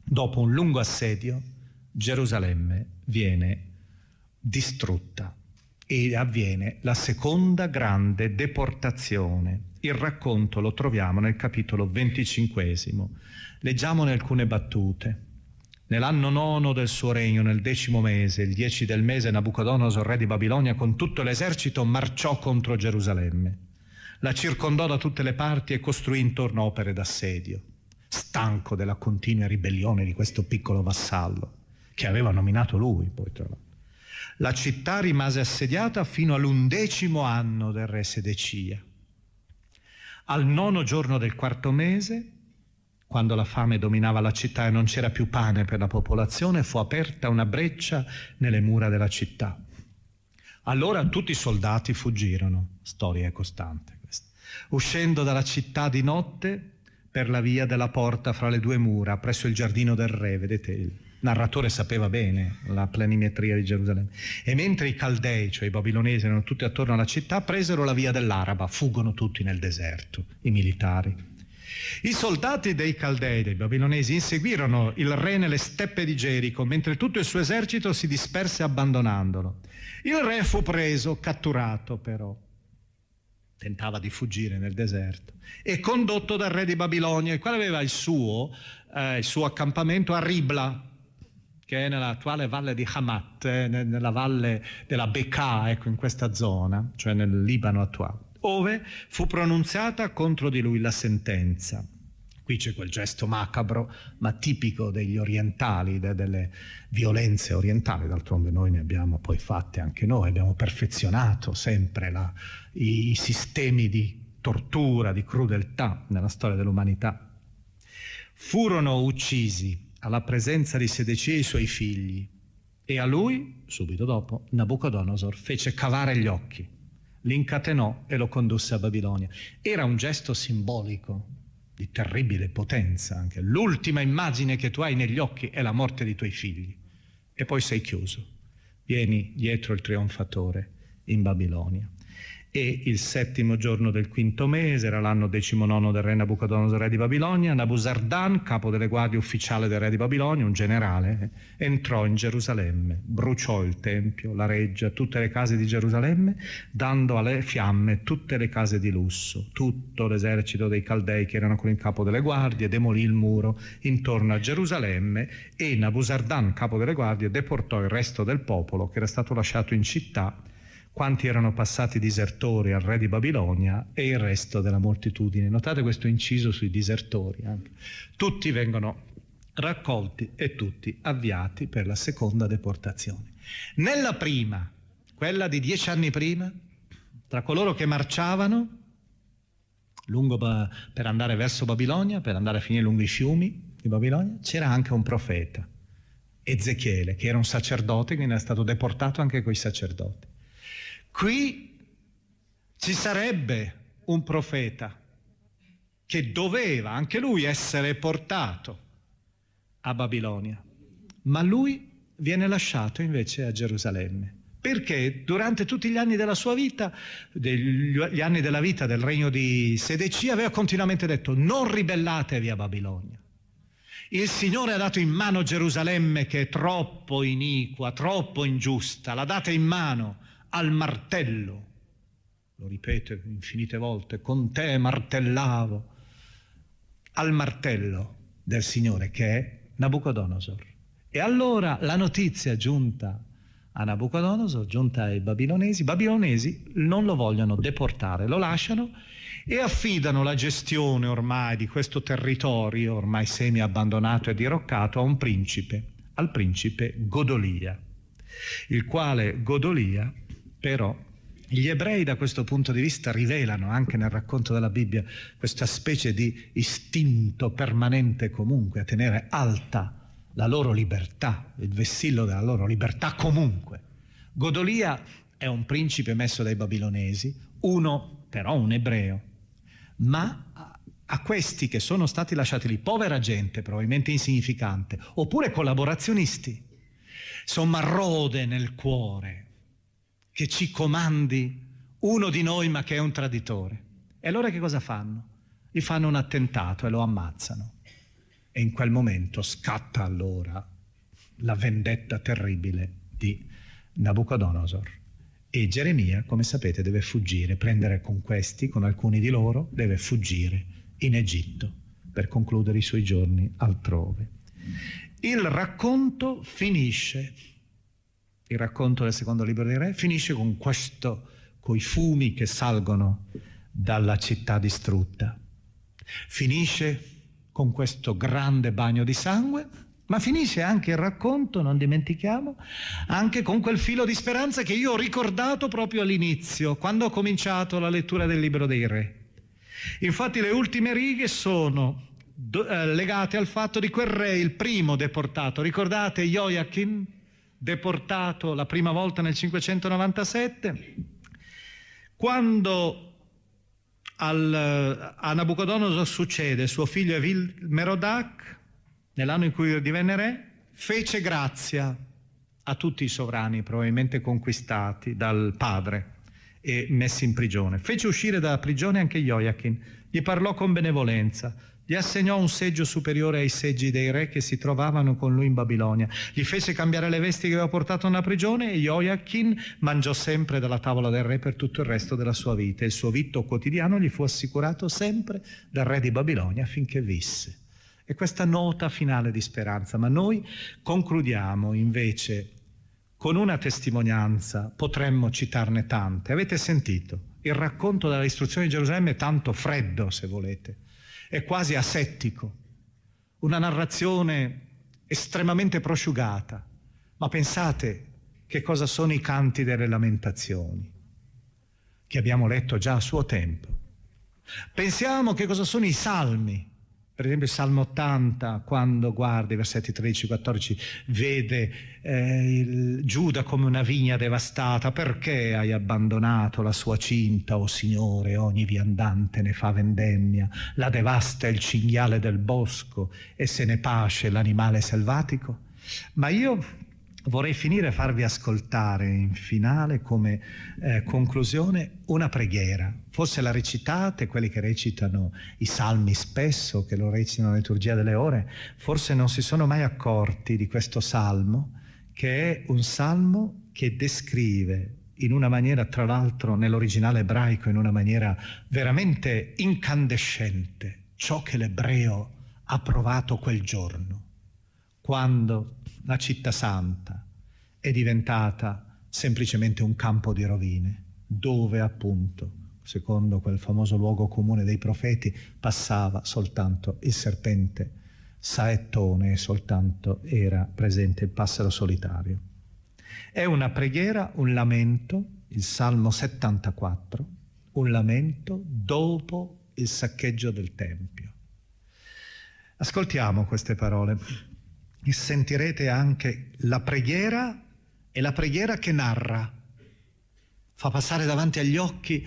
dopo un lungo assedio, Gerusalemme viene distrutta e avviene la seconda grande deportazione. Il racconto lo troviamo nel capitolo venticinquesimo Leggiamone alcune battute. Nell'anno nono del suo regno, nel decimo mese, il dieci del mese, Nabucodonosor, re di Babilonia, con tutto l'esercito marciò contro Gerusalemme. La circondò da tutte le parti e costruì intorno opere d'assedio, stanco della continua ribellione di questo piccolo vassallo, che aveva nominato lui, poi tra l'altro. La città rimase assediata fino all'undecimo anno del re Sedecia. Al nono giorno del quarto mese, quando la fame dominava la città e non c'era più pane per la popolazione, fu aperta una breccia nelle mura della città. Allora tutti i soldati fuggirono, storia costante questa, uscendo dalla città di notte per la via della porta fra le due mura, presso il giardino del re, vedete il narratore sapeva bene la planimetria di Gerusalemme. E mentre i caldei, cioè i babilonesi, erano tutti attorno alla città, presero la via dell'Araba, fuggono tutti nel deserto, i militari. I soldati dei Caldei, dei babilonesi, inseguirono il re nelle steppe di Gerico, mentre tutto il suo esercito si disperse abbandonandolo. Il re fu preso, catturato però. Tentava di fuggire nel deserto e condotto dal re di Babilonia, il quale aveva il suo, eh, il suo accampamento a Ribla, che è nell'attuale valle di Hamat, eh, nella valle della Bekaa, ecco, in questa zona, cioè nel Libano attuale ove fu pronunziata contro di lui la sentenza. Qui c'è quel gesto macabro, ma tipico degli orientali, de, delle violenze orientali, d'altronde noi ne abbiamo poi fatte anche noi, abbiamo perfezionato sempre la, i, i sistemi di tortura, di crudeltà nella storia dell'umanità. Furono uccisi alla presenza di Sedecia i suoi figli e a lui, subito dopo, Nabucodonosor fece cavare gli occhi l'incatenò e lo condusse a Babilonia. Era un gesto simbolico di terribile potenza anche. L'ultima immagine che tu hai negli occhi è la morte dei tuoi figli e poi sei chiuso. Vieni dietro il trionfatore in Babilonia. E il settimo giorno del quinto mese, era l'anno decimonono del re Nabucodonosor, re di Babilonia, Nabusardan, capo delle guardie ufficiale del re di Babilonia, un generale, eh, entrò in Gerusalemme, bruciò il tempio, la reggia, tutte le case di Gerusalemme, dando alle fiamme tutte le case di lusso. Tutto l'esercito dei Caldei che erano con il capo delle guardie demolì il muro intorno a Gerusalemme e Nabusardan, capo delle guardie, deportò il resto del popolo che era stato lasciato in città quanti erano passati disertori al re di Babilonia e il resto della moltitudine. Notate questo inciso sui disertori. Anche. Tutti vengono raccolti e tutti avviati per la seconda deportazione. Nella prima, quella di dieci anni prima, tra coloro che marciavano lungo, per andare verso Babilonia, per andare a finire lungo i fiumi di Babilonia, c'era anche un profeta, Ezechiele, che era un sacerdote, quindi è stato deportato anche coi sacerdoti. Qui ci sarebbe un profeta che doveva anche lui essere portato a Babilonia, ma lui viene lasciato invece a Gerusalemme. Perché durante tutti gli anni della sua vita, gli anni della vita del regno di Sedecia, aveva continuamente detto non ribellatevi a Babilonia. Il Signore ha dato in mano Gerusalemme che è troppo iniqua, troppo ingiusta, la date in mano al martello. Lo ripete infinite volte, con te martellavo, al martello del Signore che è Nabucodonosor. E allora la notizia giunta a Nabucodonosor, giunta ai babilonesi, i babilonesi non lo vogliono deportare, lo lasciano e affidano la gestione ormai di questo territorio, ormai semi abbandonato e diroccato, a un principe, al principe Godolia, il quale Godolia però gli ebrei da questo punto di vista rivelano anche nel racconto della Bibbia questa specie di istinto permanente comunque a tenere alta la loro libertà, il vessillo della loro libertà comunque. Godolia è un principe messo dai babilonesi, uno però un ebreo, ma a questi che sono stati lasciati lì, povera gente probabilmente insignificante, oppure collaborazionisti, insomma rode nel cuore, che ci comandi uno di noi ma che è un traditore. E allora che cosa fanno? Gli fanno un attentato e lo ammazzano. E in quel momento scatta allora la vendetta terribile di Nabucodonosor. E Geremia, come sapete, deve fuggire, prendere con questi, con alcuni di loro, deve fuggire in Egitto per concludere i suoi giorni altrove. Il racconto finisce il racconto del secondo libro dei re finisce con questo, coi fumi che salgono dalla città distrutta. Finisce con questo grande bagno di sangue, ma finisce anche il racconto, non dimentichiamo, anche con quel filo di speranza che io ho ricordato proprio all'inizio, quando ho cominciato la lettura del libro dei re. Infatti le ultime righe sono eh, legate al fatto di quel re, il primo deportato. Ricordate Joachim? Deportato la prima volta nel 597, quando al, a Nabucodonosor succede suo figlio Evil Merodach, nell'anno in cui divenne re, fece grazia a tutti i sovrani probabilmente conquistati dal padre e messi in prigione. Fece uscire dalla prigione anche Joachim, gli parlò con benevolenza, gli assegnò un seggio superiore ai seggi dei re che si trovavano con lui in Babilonia. Gli fece cambiare le vesti che aveva portato nella prigione e Joachim mangiò sempre dalla tavola del re per tutto il resto della sua vita. Il suo vitto quotidiano gli fu assicurato sempre dal re di Babilonia finché visse. E questa nota finale di speranza. Ma noi concludiamo invece con una testimonianza, potremmo citarne tante. Avete sentito? Il racconto della distruzione di Gerusalemme è tanto freddo, se volete è quasi asettico, una narrazione estremamente prosciugata. Ma pensate che cosa sono i canti delle lamentazioni, che abbiamo letto già a suo tempo. Pensiamo che cosa sono i salmi, per esempio il Salmo 80, quando guarda i versetti 13-14, vede eh, il Giuda come una vigna devastata, perché hai abbandonato la sua cinta, o oh Signore, ogni viandante ne fa vendemmia, la devasta il cinghiale del bosco e se ne pasce l'animale selvatico? Ma io vorrei finire e farvi ascoltare in finale come eh, conclusione una preghiera. Forse la recitate, quelli che recitano i salmi spesso, che lo recitano la liturgia delle ore, forse non si sono mai accorti di questo salmo, che è un salmo che descrive in una maniera, tra l'altro nell'originale ebraico, in una maniera veramente incandescente, ciò che l'ebreo ha provato quel giorno, quando la città santa è diventata semplicemente un campo di rovine, dove appunto, secondo quel famoso luogo comune dei profeti, passava soltanto il serpente saettone e soltanto era presente il passero solitario. È una preghiera, un lamento, il Salmo 74, un lamento dopo il saccheggio del Tempio. Ascoltiamo queste parole sentirete anche la preghiera e la preghiera che narra. Fa passare davanti agli occhi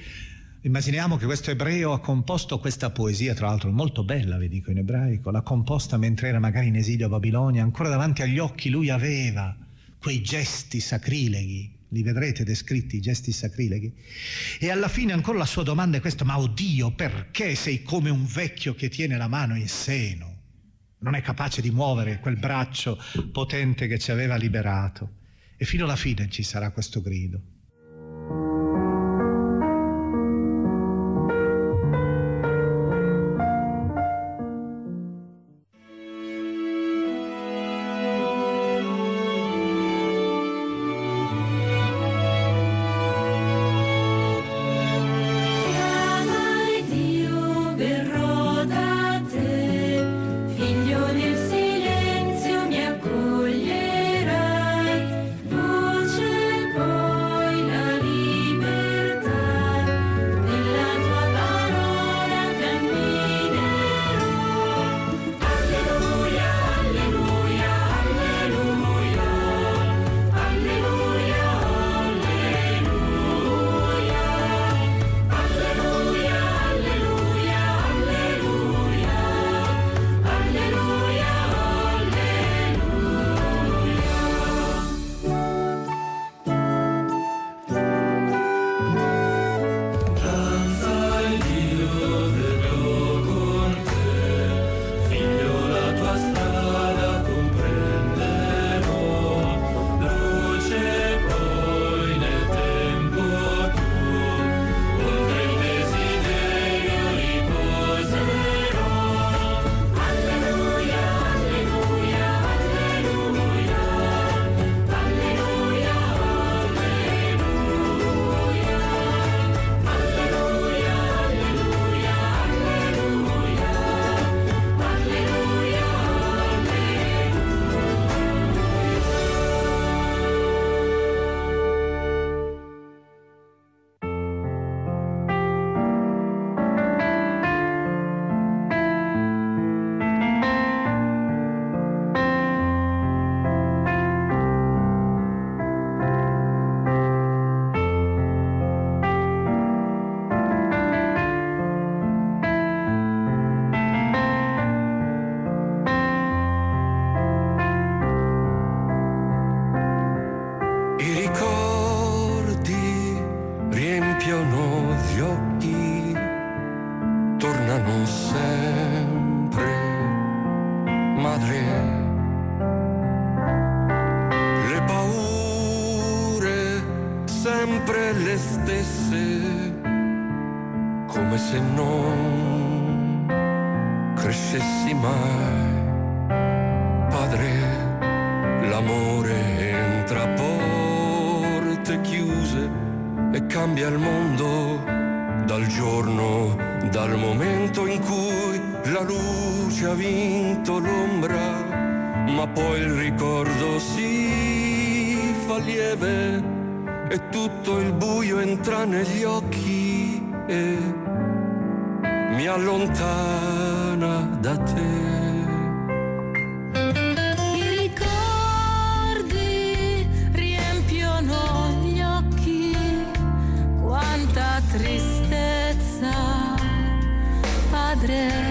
Immaginiamo che questo ebreo ha composto questa poesia, tra l'altro molto bella, vi dico in ebraico, l'ha composta mentre era magari in esilio a Babilonia, ancora davanti agli occhi lui aveva quei gesti sacrileghi, li vedrete descritti, i gesti sacrileghi. E alla fine ancora la sua domanda è questa, ma oddio, perché sei come un vecchio che tiene la mano in seno? Non è capace di muovere quel braccio potente che ci aveva liberato. E fino alla fine ci sarà questo grido. alegre.